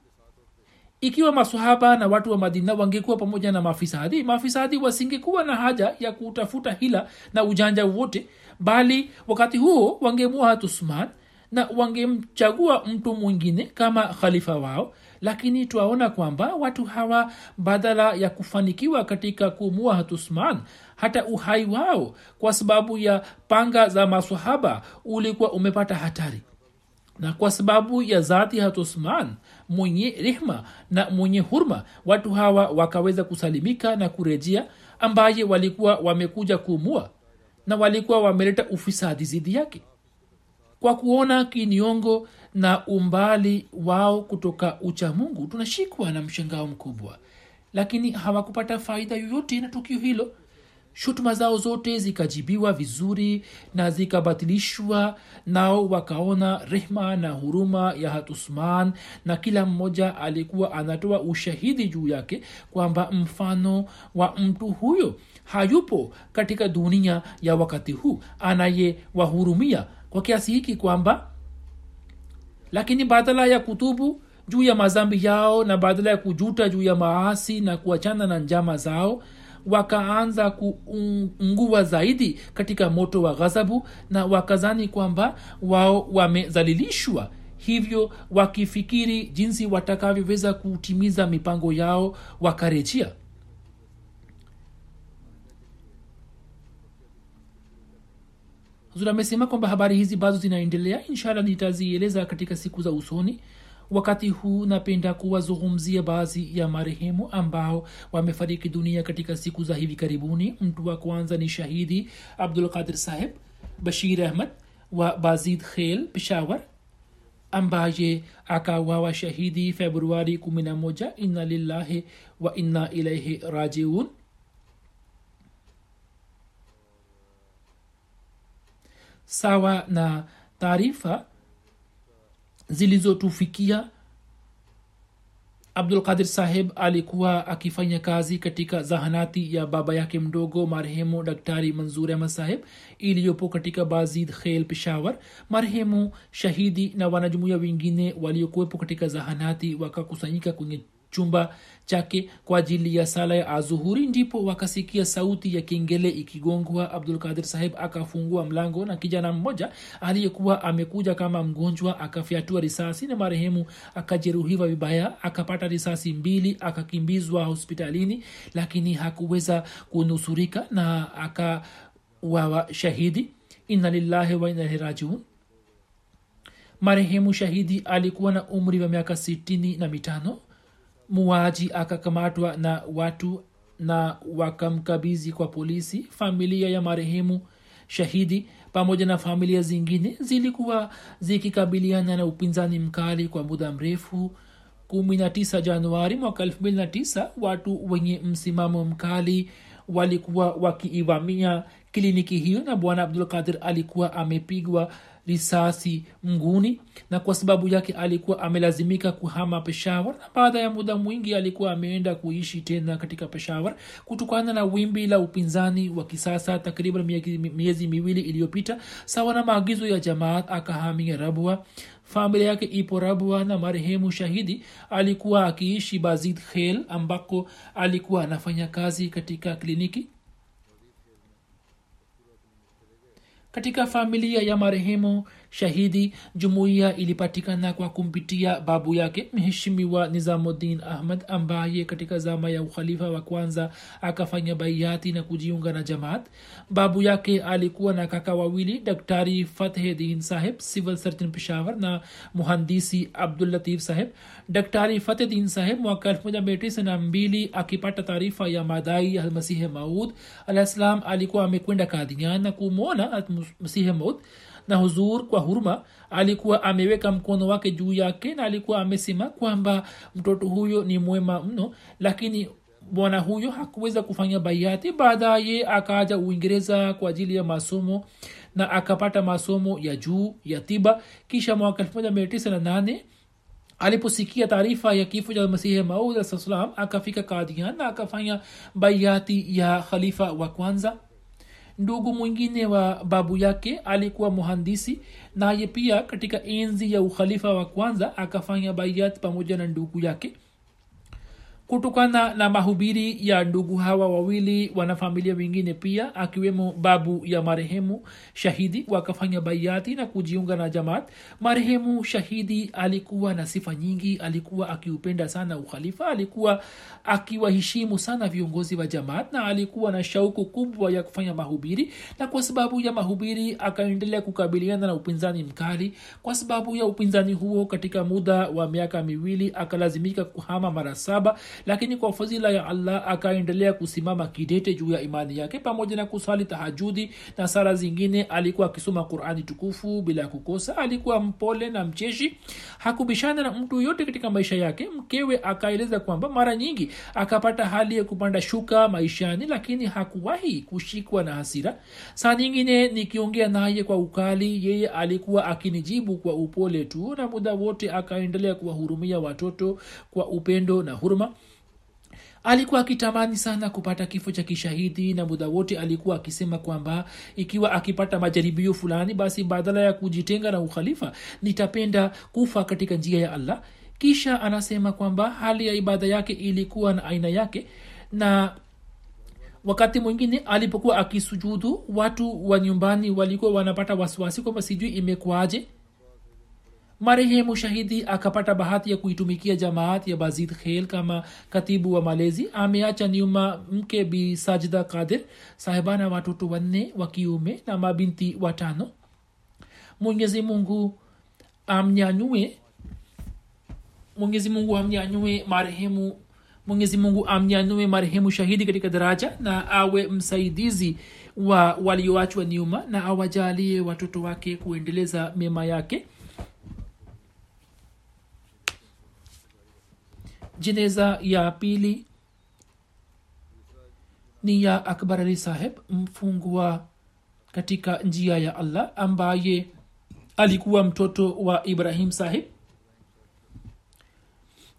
Ikiwa masahaba na watu wa madina wangekuwa pamoja na mafisadi mafisadi wasingekuwa na haja ya kutafuta hila na ujanja wote bali wakati huo wangemua hatusman na wangemchagua mtu mwingine kama khalifa wao lakini twaona kwamba watu hawa badala ya kufanikiwa katika kumua hatusman hata uhai wao kwa sababu ya panga za masahaba ulikuwa umepata hatari. Na kwa sababu ya zati hatusman mwenye rehma na mwenye hurma watu hawa wakaweza kusalimika na kurejea ambaye walikuwa wamekuja kuumua na walikuwa wameleta ufisadi zidi yake kwa kuona kiniongo na umbali wao kutoka ucha mungu. Tunashikwa na mshangao mkubwa lakini hawakupata faida yoyote na tukio hilo. Shutuma zao zote zikajibiwa vizuri na zikabatilishwa nao wakaona rehma na huruma ya hatusman na kila mmoja alikuwa anatoa ushahidi juu yake kwamba mfano wa mtu huyo hayupo katika dunia ya wakati huu. Anayewahurumia kwa kiasi hiki kwamba lakini badala ya kutubu juu ya mazambi yao na badala ya kujuta juu ya maasi na kuachana na njama zao wakaanza kuungua zaidi katika moto wa ghadhabu na wakazani kwamba wao wamezalilishwa hivyo wakifikiri jinsi watakavyoweza kutimiza mipango yao wakarejea zuri amesema kwamba habari hizi bado zinaendelea inshallah nitazieleza katika siku za usoni. Wakati huu napenda kuwazungumzia baadhi ya marehemu ambao wamefariki dunia katika siku za hivi karibuni. Mtu wa kwanza ni shahidi abdul qadir saheb bashir ahmad wa bazid khel peshawar ambaye akawawa shahidi februari 11 inna lillahi wa inna ilaihi rajiun sawa na taarifa zilizotufikia. Abdul qadir saheb alikuwa akifanya kazi katika zahanati ya baba yake mdogo marehemu daktari manzur ahmad saheb iliyopo katika bazid khel peshawar. Marehemu shahidi na wanajumuia wengine waliokuwepo katika zahanati wakakusanyika kwenye chumba chake kwa ajili ya sala ya azuhuri ndipo wakasikia sauti ya kengele ikigongwa. Abdulkadir saheb akafungua mlango na kijana mmoja aliyekuwa amekuja kama mgonjwa akafyatua risasi na marehemu akajeruhiwa vibaya akapata risasi mbili akakimbizwa hospitalini lakini hakuweza kunusurika na akawawa shahidi. Inna lillahi wa inna rajiun. Marehemu shahidi alikuwa na umri wa miaka sitini na mitano muaji akakamatwa na watu na wakamkabizi kwa polisi. Familia ya marehemu shahidi pamoja na familia zingine zilikuwa zikikabiliana na upinzani mkali kwa muda mrefu. 19 januari mwaka 29 watu wenye msimamo mkali walikuwa wakiivamia kliniki hiyo na bwana abdul qadir alikuwa amepigwa risasi mguni na kwa sababu yake alikuwa amelazimika kuhama peshawar na baada ya muda mwingi alikuwa ameenda kuishi tena katika peshawar kutokana na wimbi la upinzani wa kisasa takriban miezi miwili iliyopita. Sawa na maagizo ya jamaat akahamia rabwa. Familia yake ipo rabwa na marehemu shahidi alikuwa akiishi bazid khel ambako alikuwa anafanya kazi katika kliniki katika familia ya marehemu shahidi jumuiya ilipatikana kwa kumpitia babu yake mheshimiwa nizamuddin ahmad ambaye katika zama ya ukhalifa wa kwanza akafanya baiati na kujiunga na jamaat. Babu yake alikuwa na kaka wawili daktari fathedin saheb civil surgeon peshawar na muhandisi abdullatif saheb. Daktari fathedin saheb mwaka 1992 akipata taarifa ya madai ya masihe maud alahsalam alikuwa amekwenda kadhian na kumwona masihe maud na huzur kwa huruma alikuwa ameweka mkono wake juu yake na alikuwa amesema kwamba mtoto huyo ni mwema mno lakini bwana huyo hakuweza kufanya baiati baadaye akaja uingereza kwa ajili ya masomo na akapata masomo ya juu ya tiba. Kisha mwaka 1998 aliposikia taarifa ya kifo cha masihi maud alah salam akafika kadian na akafanya baiati ya khalifa wa kwanza ndugu mwingine wa babu yake alikuwa muhandisi naye pia katika enzi ya ukhalifa wa kwanza akafanya baiat pamoja na ndugu yake kutokana na mahubiri ya ndugu hawa wawili wanafamilia wengine pia akiwemo babu ya marehemu shahidi wakafanya baiati na kujiunga na jamaat. Marehemu shahidi alikuwa na sifa nyingi alikuwa akiupenda sana ukhalifa alikuwa akiwaheshimu sana viongozi wa jamaat na alikuwa na shauku kubwa ya kufanya mahubiri na kwa sababu ya mahubiri akaendelea kukabiliana na upinzani mkali. Kwa sababu ya upinzani huo katika muda wa miaka miwili akalazimika kuhama mara saba lakini kwa fadhila ya allah akaendelea kusimama kidete juu ya imani yake pamoja na kusali tahajudi na sara zingine. Alikuwa akisoma qurani tukufu bila kukosa. Alikuwa mpole na mcheshi. Hakubishana na mtu yoyote katika maisha yake. Mkewe akaeleza kwamba mara nyingi akapata hali ya kupanda shuka maishani lakini hakuwahi kushikwa na hasira. Saa nyingine nikiongea naye kwa ukali yeye alikuwa akinijibu kwa upole tu na muda wote akaendelea kuwahurumia watoto kwa upendo na huruma alikuwa akitamani sana kupata kifo cha kishahidi na muda wote alikuwa akisema kwamba ikiwa akipata majaribio fulani basi badala ya kujitenga na ukhalifa nitapenda kufa katika njia ya allah. Kisha anasema kwamba hali ya ibada yake ilikuwa na aina yake na wakati mwingine alipokuwa akisujudu watu wa nyumbani walikuwa wanapata wasiwasi kwamba sijui imekwaje marehemu shahidi akapata bahati ya kuitumikia jamaat ya bazid khel kama katibu wa malezi. Ameacha nyuma mke bi sajda kadir sahibana watoto wanne wa kiume na mabinti watano. Mwenyezi mungu amnyanyue mwenyezi mungu amnyanyue marehemu mwenyezi mungu amnyanyue marehemu shahidi katika daraja na awe msaidizi wa walioachwa nyuma na awajalie watoto wake kuendeleza mema yake jeneza ya pili ni ya akbar ali saheb mfungwa katika njia ya allah ambaye alikuwa mtoto wa ibrahim sahib.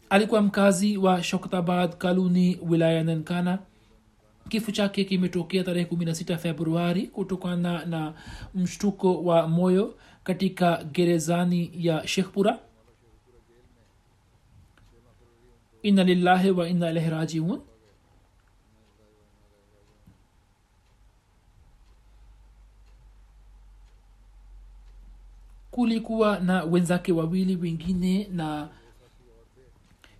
Alikuwa mkazi wa shoktabad kaluni wilaya nankana kifo chake kimetokea tarehe 16 februari kutokana na mshtuko wa moyo katika gerezani ya shekhpura inna lillahi wa inna ilaihi rajiun. Kulikuwa na wenzake wawili wengine na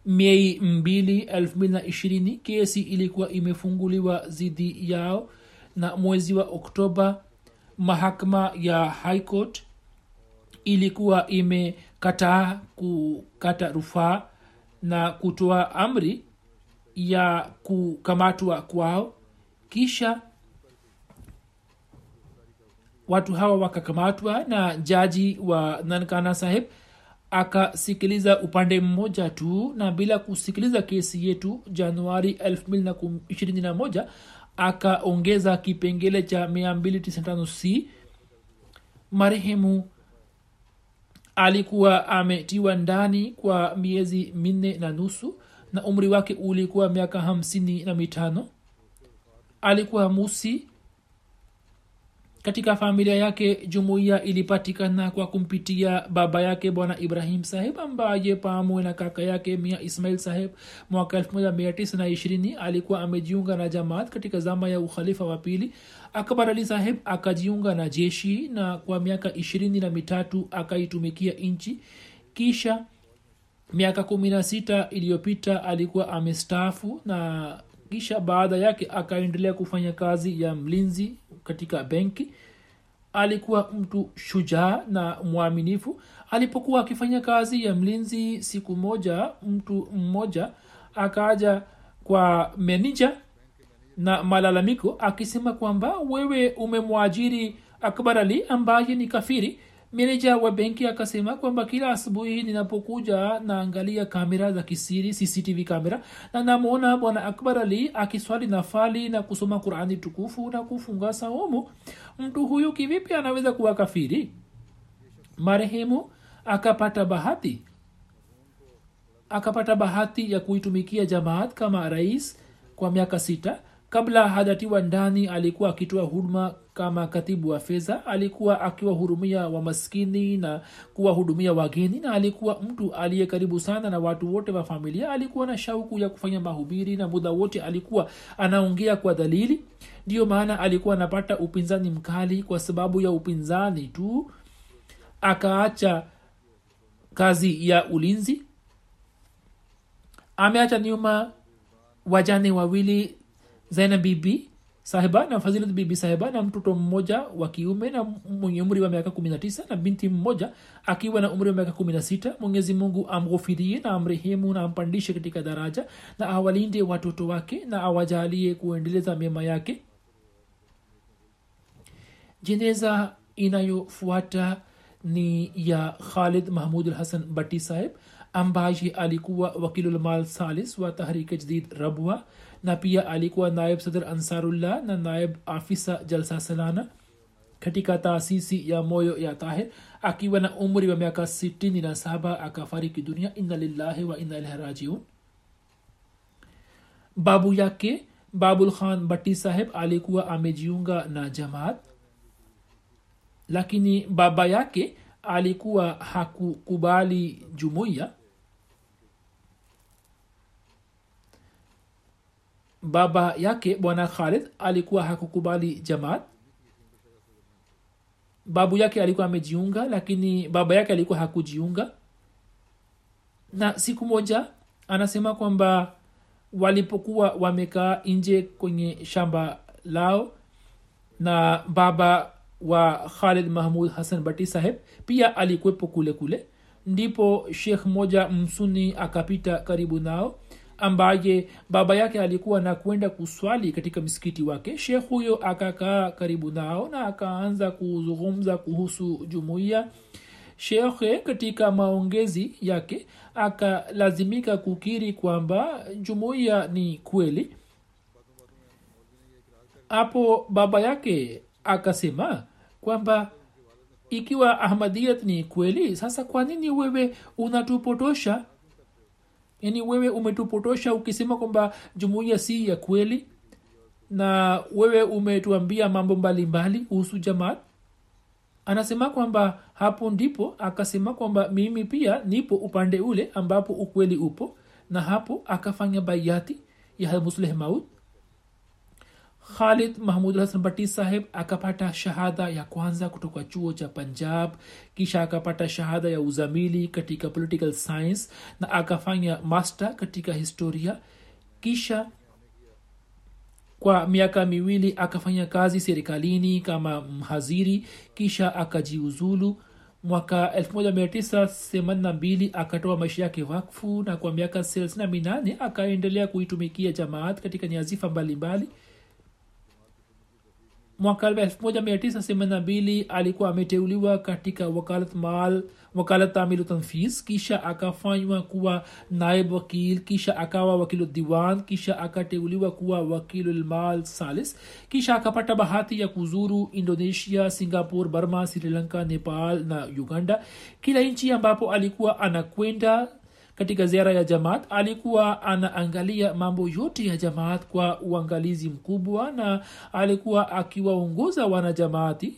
mei mbili elfu mbili na ishirini. Kesi ilikuwa imefunguliwa dhidi yao na mwezi wa oktoba mahakama ya high court ilikuwa imekataa kukata rufaa na kutoa amri ya kukamatwa kwao. Kisha watu hawa wakakamatwa na jaji wa nankana saheb akasikiliza upande mmoja tu na bila kusikiliza kesi yetu januari 221 akaongeza kipengele cha 295 c marehemu alikuwa ametiwa ndani kwa miezi minne na nusu na umri wake ulikuwa miaka hamsini na mitano. Alikuwa musi katika familia yake jumuiya ilipatikana kwa kumpitia baba yake bwana ibrahim saheb ambaye pamwe na kaka yake mia ismail saheb mwaka 1920 alikuwa amejiunga na jamaat katika zama ya ukhalifa wa pili. Akbar ali saheb akajiunga na jeshi na kwa miaka ishirini na mitatu akaitumikia nchi. Kisha miaka kumi na sita iliyopita alikuwa amestaafu na kisha baada yake akaendelea kufanya kazi ya mlinzi katika benki alikuwa mtu shujaa na mwaminifu. Alipokuwa akifanya kazi ya mlinzi siku moja mtu mmoja akaja kwa menija na malalamiko akisema kwamba wewe umemwajiri akbar ali ambaye ni kafiri meneja wa benki akasema kwamba kila asubuhi ninapokuja naangalia kamera za kisiri cctv kamera na namwona bwana akbar ali akiswali nafali na kusoma qurani tukufu na kufunga saumu. Mtu huyu kivipi anaweza kuwa kafiri? Marehemu akapata bahati akapata bahati ya kuitumikia jamaat kama rais kwa miaka sita. Kabla hajatiwa ndani alikuwa akitoa huduma kama katibu wa fedha alikuwa akiwahudumia wamaskini na kuwahudumia wageni na alikuwa mtu aliye karibu sana na watu wote wa familia. Alikuwa na shauku ya kufanya mahubiri na muda wote alikuwa anaongea kwa dalili. Ndiyo maana alikuwa anapata upinzani mkali kwa sababu ya upinzani tu akaacha kazi ya ulinzi. Ameacha nyuma wajane wawili zainab bibi sahiba na fazilat bibi sahibana mtoto mmoja wa kiume na mwenye umri wa miaka kumi na binti mmoja akiwa na umri wa miaka kumi na sita mwenyezi mungu amghofirie na amrehemu na ampandishe katika daraja na awalinde watoto wake na awajalie kuendeleza mema yake. Jeneza inayofuata ni ya khalid mahmud hasan bati saheb ambaye alikuwa wakilulmal salis wa tahrike jadid rabwa na pia alikuwa naib sadr ansarullah na naib afisa jalsa salana katika taasisi ya moyo ya tahir. Akiwa na umri wa miaka 67 akafariki dunia. Inna lillahi wa inna ilahi rajiun. Babu yake babul khan bati saheb alikuwa amejiunga na jamaat. Lakini baba yake alikuwa hakukubali jumuiya baba yake bwana khalid alikuwa hakukubali jamaat. Babu yake alikuwa amejiunga lakini baba yake alikuwa hakujiunga. Na siku moja anasema kwamba walipokuwa wamekaa nje kwenye shamba lao na baba wa khalid mahmud hassan bati saheb pia alikuwepo kule kule. Ndipo shekh moja msuni akapita karibu nao ambaye baba yake alikuwa na kwenda kuswali katika msikiti wake. Shekh huyo akakaa karibu nao na akaanza kuzungumza kuhusu jumuiya. Shekhe katika maongezi yake akalazimika kukiri kwamba jumuiya ni kweli. Hapo baba yake akasema kwamba ikiwa ahmadiyat ni kweli sasa kwa nini wewe unatupotosha yaani wewe umetupotosha ukisema kwamba jumuiya si ya kweli na wewe umetuambia mambo mbalimbali kuhusu jamaat anasema kwamba hapo ndipo akasema kwamba mimi pia nipo upande ule ambapo ukweli upo na hapo akafanya bayati ya musleh khalid mahmud hasan bati saheb akapata shahada ya kwanza kutoka chuo cha punjab kisha akapata shahada ya uzamili katika political science na akafanya master katika historia. Kisha kwa miaka miwili akafanya kazi serikalini kama mhaziri kisha akajiuzulu. Mwaka 1982 akatoa maisha yake wakfu na kwa miaka 38 akaendelea kuitumikia jamaat katika nyazifa mbalimbali. mbali mwaka 1982 alikuwa ameteuliwa katika wakalat mal wakalat tamilu tanfis kisha akafanywa kuwa naib wakil kisha akawa wakilu diwan kisha akateuliwa kuwa wakilulmal salis kisha akapata bahati ya kuzuru indonesia singapore burma sri lanka nepal na uganda. Kila nchi ambapo alikuwa anakwenda katika ziara ya jamaat alikuwa anaangalia mambo yote ya jamaat kwa uangalizi mkubwa na alikuwa akiwaongoza wanajamaati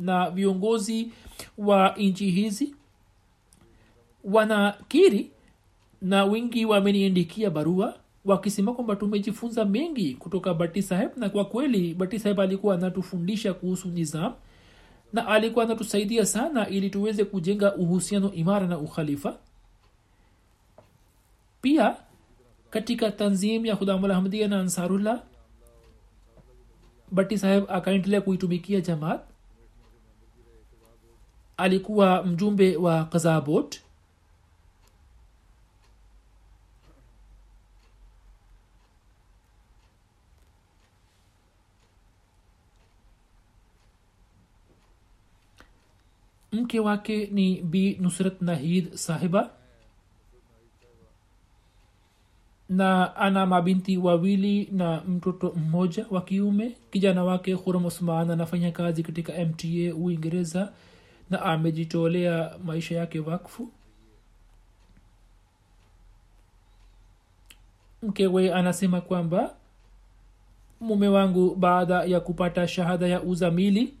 na viongozi wa nchi hizi. Wanakiri na wengi wameniandikia barua wakisema kwamba tumejifunza mengi kutoka bati saheb na kwa kweli bati saheb alikuwa anatufundisha kuhusu nizam na alikuwa anatusaidia sana ili tuweze kujenga uhusiano imara na ukhalifa pia katika tanzim ya khudamulahmadia na ansarullah bati saheb akaendelea kuitumikia jamaat alikuwa mjumbe wa kazabot mke wake ni bi nusrat nahid sahiba na ana mabinti wawili na mtoto mmoja wa kiume. Kijana wake huram usman anafanya kazi katika mta uingereza na amejitolea maisha yake wakfu. Mkewe anasema kwamba mume wangu baada ya kupata shahada ya uzamili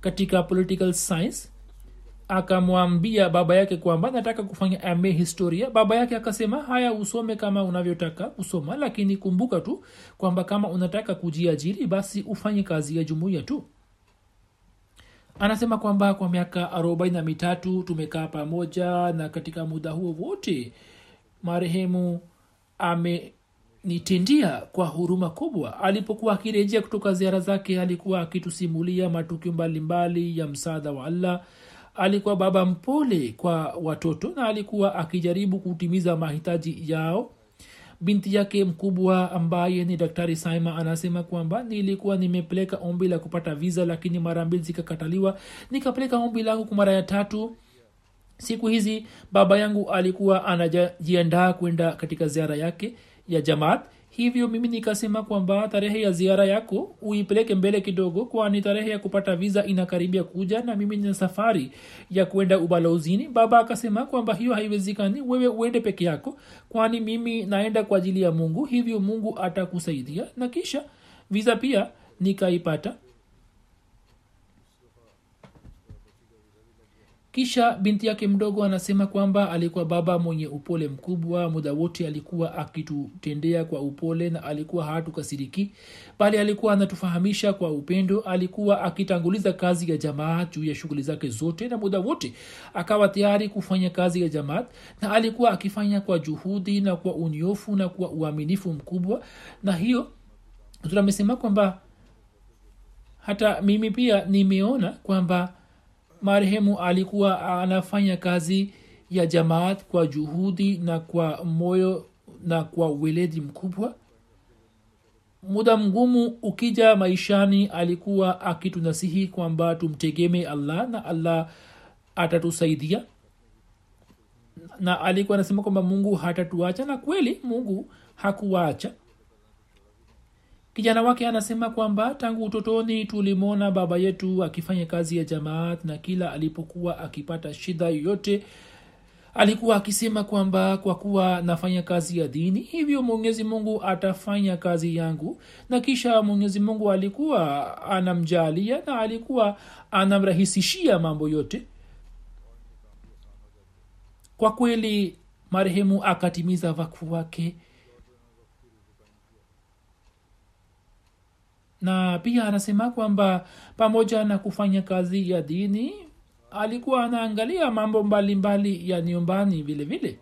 katika political science akamwambia baba yake kwamba nataka kufanya ma historia. Baba yake akasema haya usome kama unavyotaka kusoma lakini kumbuka tu kwamba kama unataka kujiajiri basi ufanye kazi ya jumuiya tu. Anasema kwamba kwa miaka arobaini na mitatu tumekaa pamoja na katika muda huo wote marehemu amenitendia kwa huruma kubwa. Alipokuwa akirejea kutoka ziara zake alikuwa akitusimulia matukio mbalimbali ya msaada wa allah alikuwa baba mpole kwa watoto na alikuwa akijaribu kutimiza mahitaji yao. Binti yake mkubwa ambaye ni daktari saima anasema kwamba nilikuwa nimepeleka ombi la kupata viza lakini mara mbili zikakataliwa. Nikapeleka ombi langu kwa mara ya tatu. Siku hizi baba yangu alikuwa anajiandaa kwenda katika ziara yake ya jamaat hivyo mimi nikasema kwamba tarehe ya ziara yako uipeleke mbele kidogo kwani tarehe ya kupata viza inakaribia kuja na mimi nina safari ya kuenda ubalozini. Baba akasema kwamba hiyo haiwezekani wewe uende peke yako kwani mimi naenda kwa ajili ya mungu hivyo mungu atakusaidia. Na kisha viza pia nikaipata kisha binti yake mdogo anasema kwamba alikuwa baba mwenye upole mkubwa muda wote alikuwa akitutendea kwa upole na alikuwa hatukasiriki bali alikuwa anatufahamisha kwa upendo. Alikuwa akitanguliza kazi ya jamaat juu ya shughuli zake zote na muda wote akawa tayari kufanya kazi ya jamaat na alikuwa akifanya kwa juhudi na kwa unyofu na kwa uaminifu mkubwa. Na hiyo tunamesema kwamba hata mimi pia nimeona kwamba marehemu alikuwa anafanya kazi ya jamaat kwa juhudi na kwa moyo na kwa weledi mkubwa. Muda mgumu ukija maishani alikuwa akitunasihi kwamba tumtegeme allah na allah atatusaidia. Na alikuwa anasema kwamba mungu hatatuacha na kweli mungu hakuwaacha kijana wake anasema kwamba tangu utotoni tulimwona baba yetu akifanya kazi ya jamaat na kila alipokuwa akipata shida yoyote alikuwa akisema kwamba kwa kuwa nafanya kazi ya dini hivyo mwenyezi mungu atafanya kazi yangu. Na kisha mwenyezi mungu alikuwa anamjalia na alikuwa anamrahisishia mambo yote. Kwa kweli marehemu akatimiza wakfu wake na pia anasema kwamba pamoja na kufanya kazi ya dini alikuwa anaangalia mambo mbalimbali mbali ya nyumbani vile vile.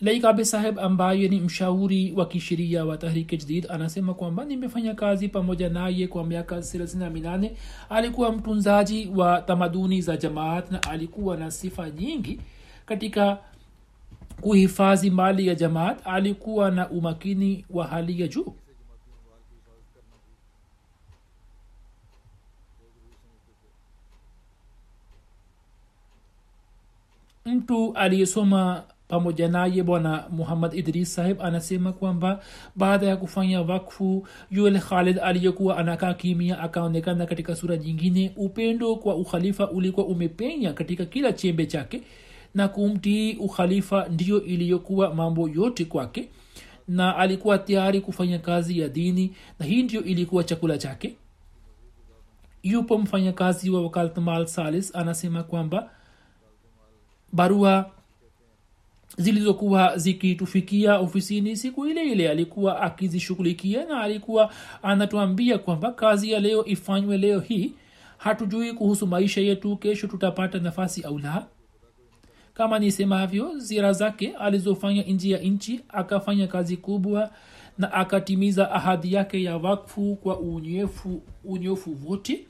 Laikabe saheb ambaye ni mshauri wa kisheria wa tahriki jdid anasema kwamba nimefanya kazi pamoja naye kwa miaka thelathini na minane. Alikuwa mtunzaji wa tamaduni za jamaat na alikuwa na sifa nyingi katika kuhifadhi mali ya jamaat alikuwa na umakini wa hali ya juu. Mtu aliyesoma pamoja naye bwana muhammad idris sahib anasema kwamba baada ya kufanya wakfu yule khalid aliyekuwa anakaa kimia akaonekana katika sura nyingine. Upendo kwa ukhalifa ulikuwa umepenya katika kila chembe chake na kumtii ukhalifa ndiyo iliyokuwa mambo yote kwake na alikuwa tayari kufanya kazi ya dini na hii ndio ilikuwa chakula chake. Yupo mfanyakazi wa wakaltmal salis anasema kwamba barua zilizokuwa zikitufikia ofisini siku ile ile alikuwa akizishughulikia na alikuwa anatuambia kwamba kazi ya leo ifanywe leo hii. Hatujui kuhusu maisha yetu kesho tutapata nafasi au la kama nisemavyo zira zake alizofanya nji ya nchi akafanya kazi kubwa na akatimiza ahadi yake ya wakfu kwa unyefu unyofu wote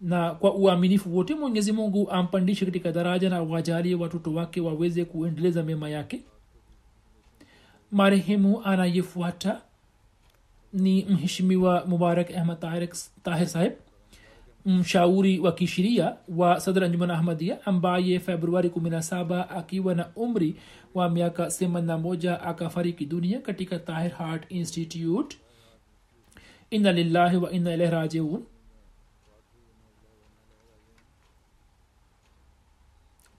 na kwa uaminifu wote. Mwenyezi mungu ampandishe katika daraja na wajalie watoto wake waweze kuendeleza mema yake. Marehemu anayefuata ni mheshimiwa mubarak ahmad tahir saheb mshauri wa kisheria wa sadr anjuman ahmadia ambaye februari 17 akiwa na umri wa miaka 81 akafariki dunia katika tahir hart institute. Inna lillahi wa inna ilahi rajiun.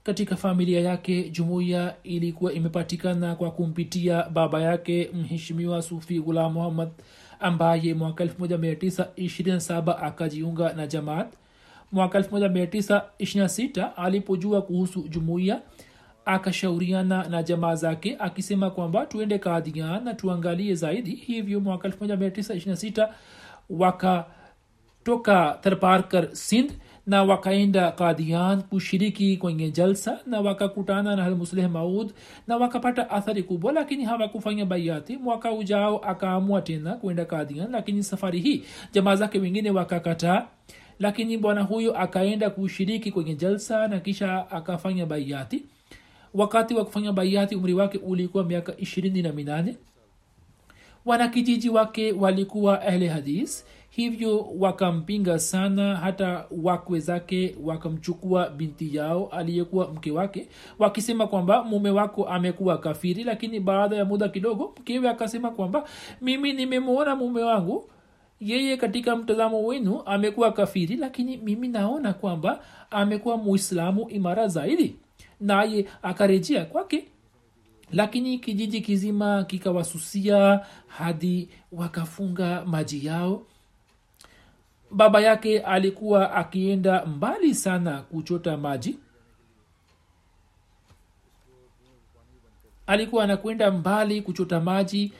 Katika familia yake jumuiya ilikuwa imepatikana kwa kumpitia baba yake mheshimiwa sufi ghulam muhammad ambaye mwaka 1927 akajiunga na jamaat. Mwaka 1926 alipojua kuhusu jumuiya akashauriana na jamaa zake akisema kwamba tuende kadhian na tuangalie zaidi. Hivyo mwaka 1926 wakatoka tharparkar sindh na wakaenda kadian kushiriki kwenye jalsa na wakakutana na halmusleh maud na wakapata athari kubwa lakini hawakufanya baiati mwaka ujao akaamua tena kwenda kadian lakini safari hii jamaa zake wengine wakakataa lakini bwana huyo akaenda kushiriki kwenye jalsa na kisha akafanya baiati wakati wa kufanya baiati umri wake ulikuwa miaka ishirini na minane. Wanakijiji wake walikuwa ahle hadis hivyo wakampinga sana hata wakwe zake wakamchukua binti yao aliyekuwa mke wake wakisema kwamba mume wako amekuwa kafiri lakini baada ya muda kidogo mkewe akasema kwamba mimi nimemwona mume wangu. Yeye katika mtazamo wenu amekuwa kafiri lakini mimi naona kwamba amekuwa muislamu imara zaidi. Naye akarejea kwake lakini kijiji kizima kikawasusia hadi wakafunga maji yao baba yake alikuwa akienda mbali sana kuchota maji. Alikuwa anakwenda mbali kuchota maji.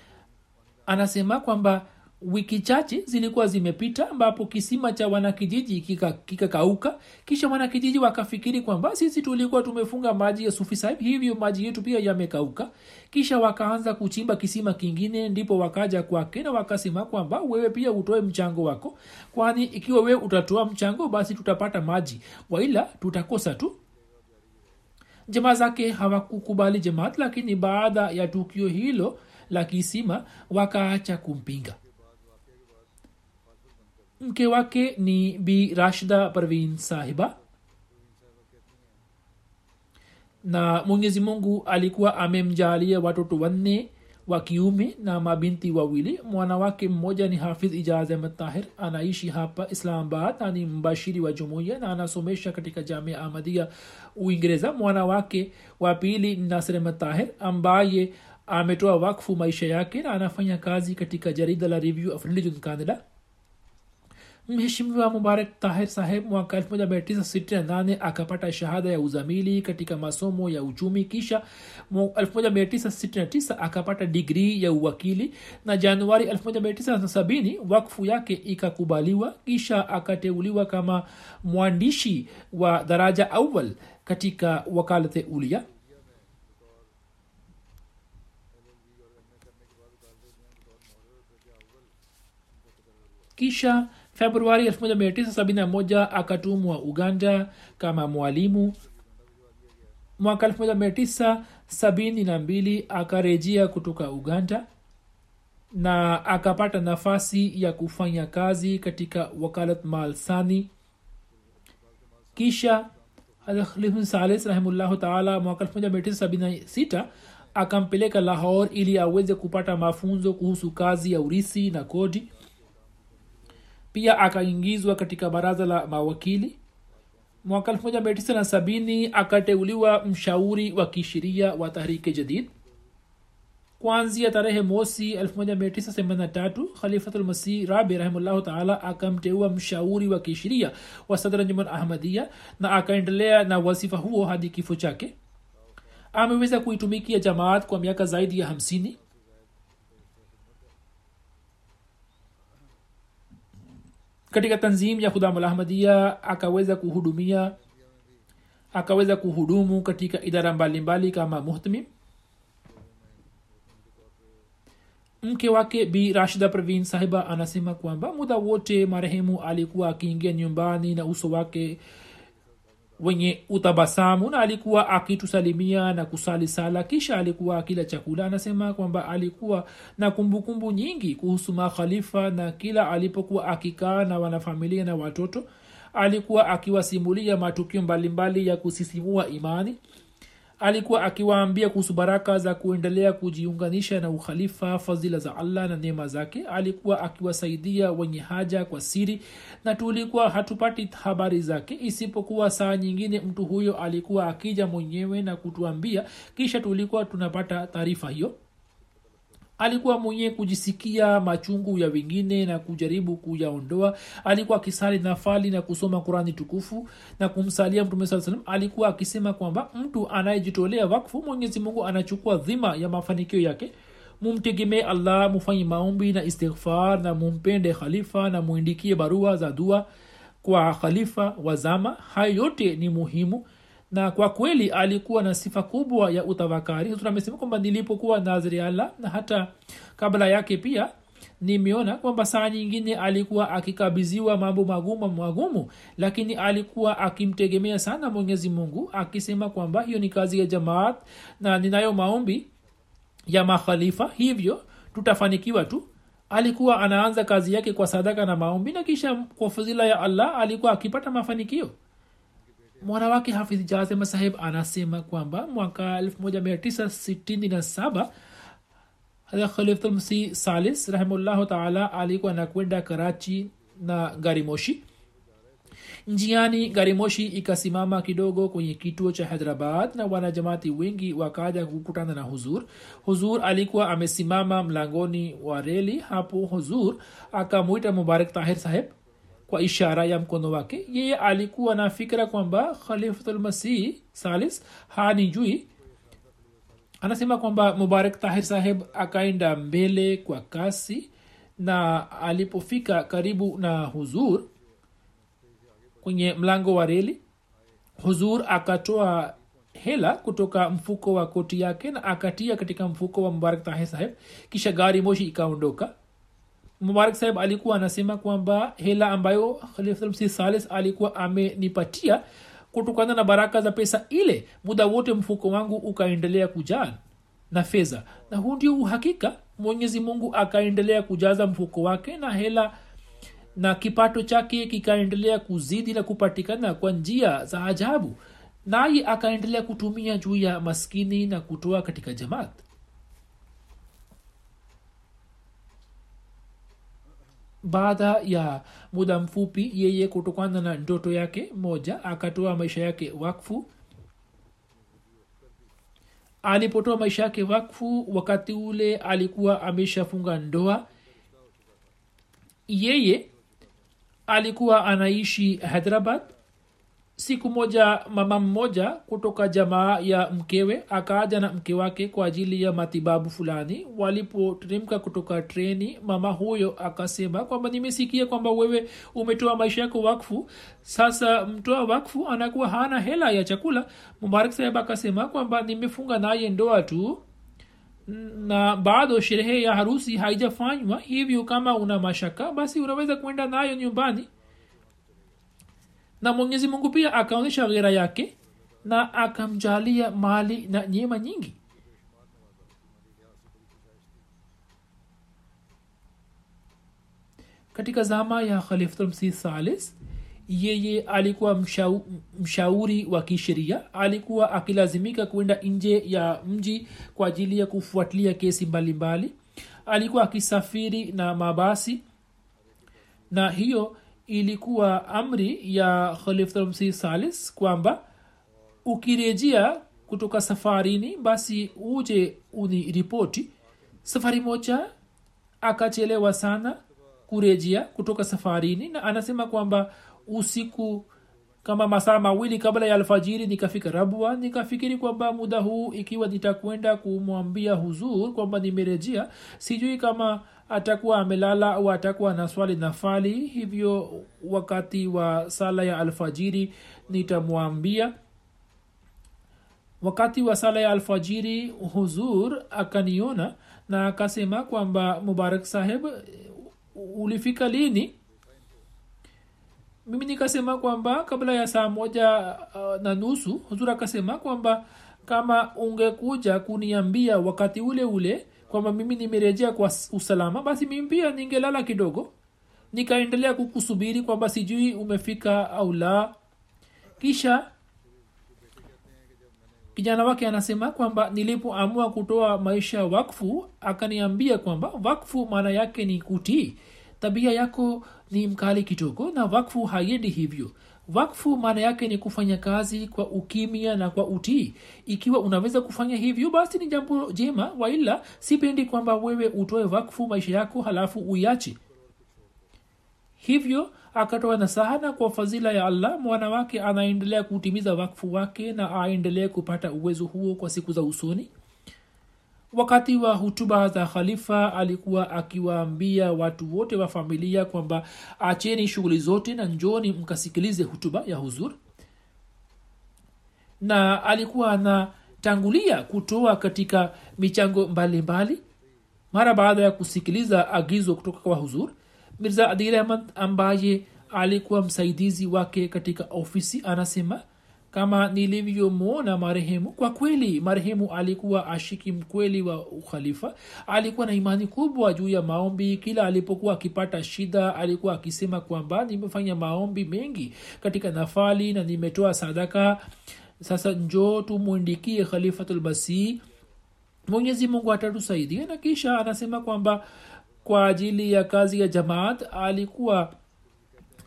Anasema kwamba wiki chache zilikuwa zimepita ambapo kisima cha wanakijiji kikakauka. Kika kisha wanakijiji wakafikiri kwamba sisi tulikuwa tumefunga maji ya sufi hivyo maji yetu pia yamekauka. Kisha wakaanza kuchimba kisima kingine ndipo wakaja kwake na wakasema kwamba wewe pia utoe mchango wako kwani ikiwa wewe utatoa mchango basi tutapata maji waila tutakosa tu. Jamaa zake hawakukubali jamaat lakini baada ya tukio hilo la kisima wakaacha kumpinga mke wake ni bi rashida parvin sahiba na mwenyezi mungu alikuwa amemjalia watoto wanne wa kiume na mabinti wawili mwanawake mmoja ni hafidh ijaz ahmed tahir anaishi hapa islamabad na ni mbashiri wa jumuiya na anasomesha katika jamia ahmadia uingereza mwanawake wa pili nasir ahmed tahir ambaye ametoa wakfu maisha yake na anafanya kazi katika jarida la review of religion canada mheshimiwa mubarak tahir saheb mwaka 1968 akapata shahada ya uzamili katika masomo ya uchumi kisha 1969 akapata digrii ya uwakili na januari 1970 wakfu yake ikakubaliwa kisha akateuliwa kama mwandishi wa daraja awal katika wakalate ulia kisha februari 1971 akatumwa uganda kama mwalimu. Mwaka 1972 akarejea kutoka uganda na akapata nafasi ya kufanya kazi katika wakalat malsani kisha salis rahimullahu taala mwaka 1976 akampeleka lahor ili aweze kupata mafunzo kuhusu kazi ya urisi na kodi pia akaingizwa katika baraza la mawakili. Mwaka 1970 akateuliwa mshauri wa kisheria wa tahrike jadid. Kwanzia tarehe mosi 1983 khalifatulmasih rabi rahimllahu taala akamteua mshauri wa kisheria wa sadranjuman ahmadia na akaendelea na wasifa huo hadi kifo chake. Ameweza kuitumikia jamaat kwa miaka zaidi ya hamsini katika tanzim ya khudamul ahmadia akaweza kuhudumia akaweza kuhudumu katika idara mbalimbali kama muhtmim mke wake bi rashida pravin sahiba anasema kwamba muda wote marehemu alikuwa akiingia nyumbani na uso wake wenye utabasamu na alikuwa akitusalimia na kusali sala kisha alikuwa akila chakula anasema kwamba alikuwa na kumbukumbu kumbu nyingi kuhusu makhalifa na kila alipokuwa akikaa na wanafamilia na watoto alikuwa akiwasimulia matukio mbalimbali ya kusisimua imani alikuwa akiwaambia kuhusu baraka za kuendelea kujiunganisha na ukhalifa fadhila za allah na neema zake. Alikuwa akiwasaidia wenye haja kwa siri na tulikuwa hatupati habari zake. Isipokuwa saa nyingine mtu huyo alikuwa akija mwenyewe na kutuambia kisha tulikuwa tunapata taarifa hiyo alikuwa mwenye kujisikia machungu ya wengine na kujaribu kuyaondoa. Alikuwa akisali nafali na kusoma qurani tukufu na kumsalia mtume saa salam alikuwa akisema kwamba mtu anayejitolea wakfu mwenyezi mungu anachukua dhima ya mafanikio yake. Mumtegemee allah mufanye maombi na istighfar na mumpende khalifa na muindikie barua za dua kwa khalifa wazama hayo yote ni muhimu na kwa kweli alikuwa na sifa kubwa ya utawakari tunamesema kwamba nilipokuwa naziri na hata kabla yake pia nimeona kwamba saa nyingine alikuwa akikabiziwa mambo magumu magumu lakini alikuwa akimtegemea sana mwenyezi mungu akisema kwamba hiyo ni kazi ya jamaat na ninayo maombi ya makhalifa. Hivyo tutafanikiwa tu. Alikuwa anaanza kazi yake kwa sadaka na maombi na kisha kwa fadhila ya allah alikuwa akipata mafanikio mwana wake hafidh jazema saheb anasema kwamba mwaka 1967 khalifulmsi salis rahimullahu taala alikuwa anakwenda karachi na garimoshi. Njiani garimoshi ikasimama kidogo kwenye kituo cha hyderabad na wanajamati wengi wakaja kukutana na huzur. Huzur alikuwa amesimama mlangoni wa reli. Hapo huzur akamwita mubarak tahir saheb kwa ishara ya mkono wake. Yeye alikuwa na fikira kwamba khalifatulmasih salis hanijui. Anasema kwamba mubarak tahir saheb akaenda mbele kwa kasi na alipofika karibu na huzur kwenye mlango wa reli huzur akatoa hela kutoka mfuko wa koti yake na akatia katika mfuko wa mubarak tahir saheb kisha gari moshi ikaondoka mubarak saheb alikuwa anasema kwamba hela ambayo khalifmsi alikuwa amenipatia kutokana na baraka za pesa ile muda wote mfuko wangu ukaendelea kujaa na fedha. Na huu ndio uhakika mwenyezi mungu akaendelea kujaza mfuko wake na hela na kipato chake kikaendelea kuzidi na kupatikana kwa njia za ajabu. Naye akaendelea kutumia juu ya maskini na kutoa katika jamaat baada ya muda mfupi yeye kutokana na ndoto yake moja akatoa maisha yake wakfu. Alipotoa maisha yake wakfu wakati ule alikuwa ameshafunga ndoa. Yeye alikuwa anaishi hyderabad siku moja mama mmoja kutoka jamaa ya mkewe akaaja na mke wake kwa ajili ya matibabu fulani. Walipoteremka kutoka treni mama huyo akasema kwamba nimesikia kwamba wewe umetoa maisha yako wakfu. Sasa mtoa wakfu anakuwa hana hela ya chakula. Mubarak saheb akasema kwamba nimefunga naye ndoa tu na bado sherehe ya harusi haijafanywa. Hivyo kama una mashaka basi unaweza kwenda nayo nyumbani na mwenyezi mungu pia akaonyesha ghera yake na akamjalia mali na nyema nyingi katika zama ya khalifulmsi salis yeye alikuwa mshau, mshauri wa kisheria alikuwa akilazimika kwenda nje ya mji kwa ajili ya kufuatilia kesi mbalimbali mbali. alikuwa akisafiri na mabasi na hiyo ilikuwa amri ya khalifulmsi salis kwamba ukirejea kutoka safarini basi uje uni ripoti safari moja akachelewa sana kurejea kutoka safarini na anasema kwamba usiku kama masaa mawili kabla ya alfajiri nikafika rabwa nikafikiri kwamba muda huu ikiwa nitakwenda kumwambia huzur kwamba nimerejea sijui kama atakuwa amelala au atakuwa na swali nafali hivyo wakati wa sala ya alfajiri nitamwambia. Wakati wa sala ya alfajiri huzur akaniona na akasema kwamba mubarak saheb ulifika lini mimi nikasema kwamba kabla ya saa moja uh, na nusu huzur akasema kwamba kama ungekuja kuniambia wakati ule ule kwamba mimi nimerejea kwa usalama basi mimi pia ningelala kidogo. Nikaendelea kukusubiri kwamba sijui umefika au la. Kisha kijana wake anasema kwamba nilipoamua kutoa maisha wakfu akaniambia kwamba wakfu maana yake ni kutii tabia yako ni mkali kidogo na wakfu haiendi hivyo. Wakfu maana yake ni kufanya kazi kwa ukimya na kwa utii. Ikiwa unaweza kufanya hivyo basi ni jambo jema waila sipendi kwamba wewe utoe wakfu maisha yako halafu uiache. Hivyo akatoa nasaha na kwa fadhila ya allah mwanawake anaendelea kutimiza wakfu wake na aendelee kupata uwezo huo kwa siku za usoni wakati wa hutuba za khalifa alikuwa akiwaambia watu wote wa familia kwamba acheni shughuli zote na njoni mkasikilize hutuba ya huzur na alikuwa anatangulia kutoa katika michango mbalimbali mbali. mara baada ya kusikiliza agizo kutoka kwa huzur mirza adil ahmad ambaye alikuwa msaidizi wake katika ofisi anasema kama nilivyomwona marehemu kwa kweli marehemu alikuwa ashiki mkweli wa ukhalifa. Alikuwa na imani kubwa juu ya maombi. Kila alipokuwa akipata shida alikuwa akisema kwamba nimefanya maombi mengi katika nafali na nimetoa sadaka. Sasa njoo tumwindikie khalifatulmasih mwenyezi mungu atatusaidia. Na kisha anasema kwamba kwa ajili ya kazi ya jamaat alikuwa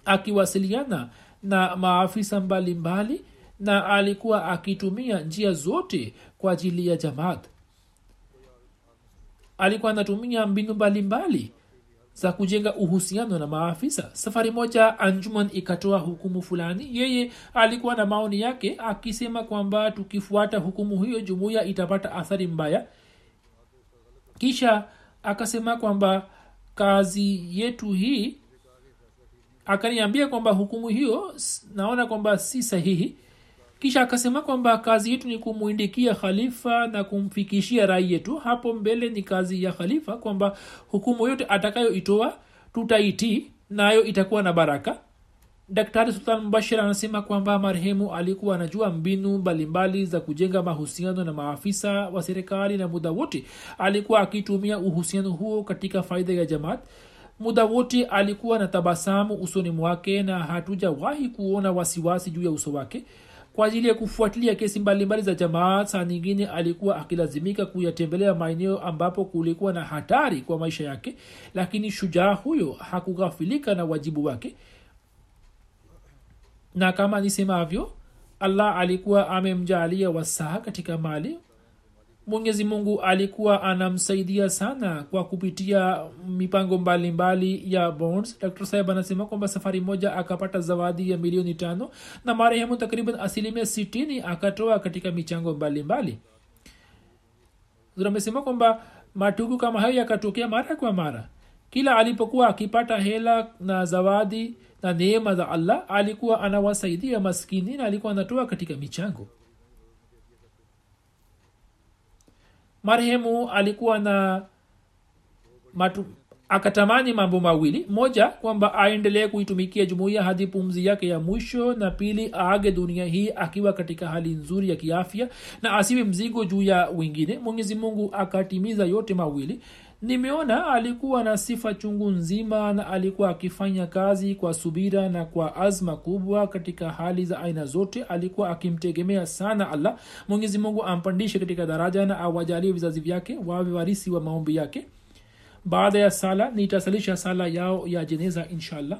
akiwasiliana na maafisa mbalimbali mbali, na alikuwa akitumia njia zote kwa ajili ya jamaat. Alikuwa anatumia mbinu mbalimbali za kujenga uhusiano na maafisa. Safari moja anjuman ikatoa hukumu fulani. Yeye alikuwa na maoni yake akisema kwamba tukifuata hukumu hiyo jumuiya itapata athari mbaya. Kisha akasema kwamba kazi yetu hii akaniambia kwamba hukumu hiyo naona kwamba si sahihi kisha akasema kwamba kazi yetu ni kumwindikia khalifa na kumfikishia rai yetu. Hapo mbele ni kazi ya khalifa kwamba hukumu yote atakayoitoa tutaitii nayo itakuwa na baraka. Daktari sultan mubashir anasema kwamba marehemu alikuwa anajua mbinu mbalimbali za kujenga mahusiano na maafisa wa serikali na muda wote alikuwa akitumia uhusiano huo katika faida ya jamaat. Muda wote alikuwa na tabasamu usoni mwake na hatujawahi kuona wasiwasi juu ya uso wake kwa ajili ya kufuatilia kesi mbalimbali za jamaa saa nyingine alikuwa akilazimika kuyatembelea maeneo ambapo kulikuwa na hatari kwa maisha yake lakini shujaa huyo hakughafilika na wajibu wake. Na kama nisemavyo allah alikuwa amemjaalia wasaa katika mali mwenyezi mungu alikuwa anamsaidia sana kwa kupitia mipango mbalimbali mbali ya bonds. Dr. Saib anasema kwamba safari moja akapata zawadi ya milioni tano na marehemu takriban asilimia sitini akatoa katika michango mbalimbali. Amesema kwamba matugu kama hayo yakatokea mara kwa mara. Kila alipokuwa akipata hela na zawadi na neema za allah alikuwa anawasaidia maskini na alikuwa anatoa katika michango marehemu alikuwa na matu, akatamani mambo mawili. Moja kwamba aendelee kuitumikia jumuiya hadi pumzi yake ya mwisho na pili aage dunia hii akiwa katika hali nzuri ya kiafya na asiwe mzigo juu ya wengine. Mwenyezi mungu akatimiza yote mawili nimeona alikuwa na sifa chungu nzima na alikuwa akifanya kazi kwa subira na kwa azma kubwa katika hali za aina zote. Alikuwa akimtegemea sana allah. Mwenyezi mungu ampandishe katika daraja na awajalie vizazi vyake wawe warisi wa maombi yake. Baada ya sala nitasalisha sala yao ya jeneza inshallah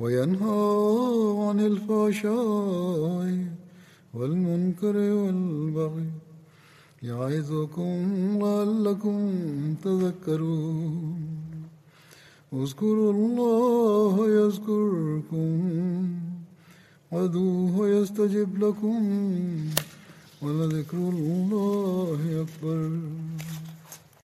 وينهى عن الفحشاء والمنكر والبغي يعظكم لعلكم تذكرون. اذكروا الله يذكركم وادوه يستجب لكم ولذكر الله أكبر.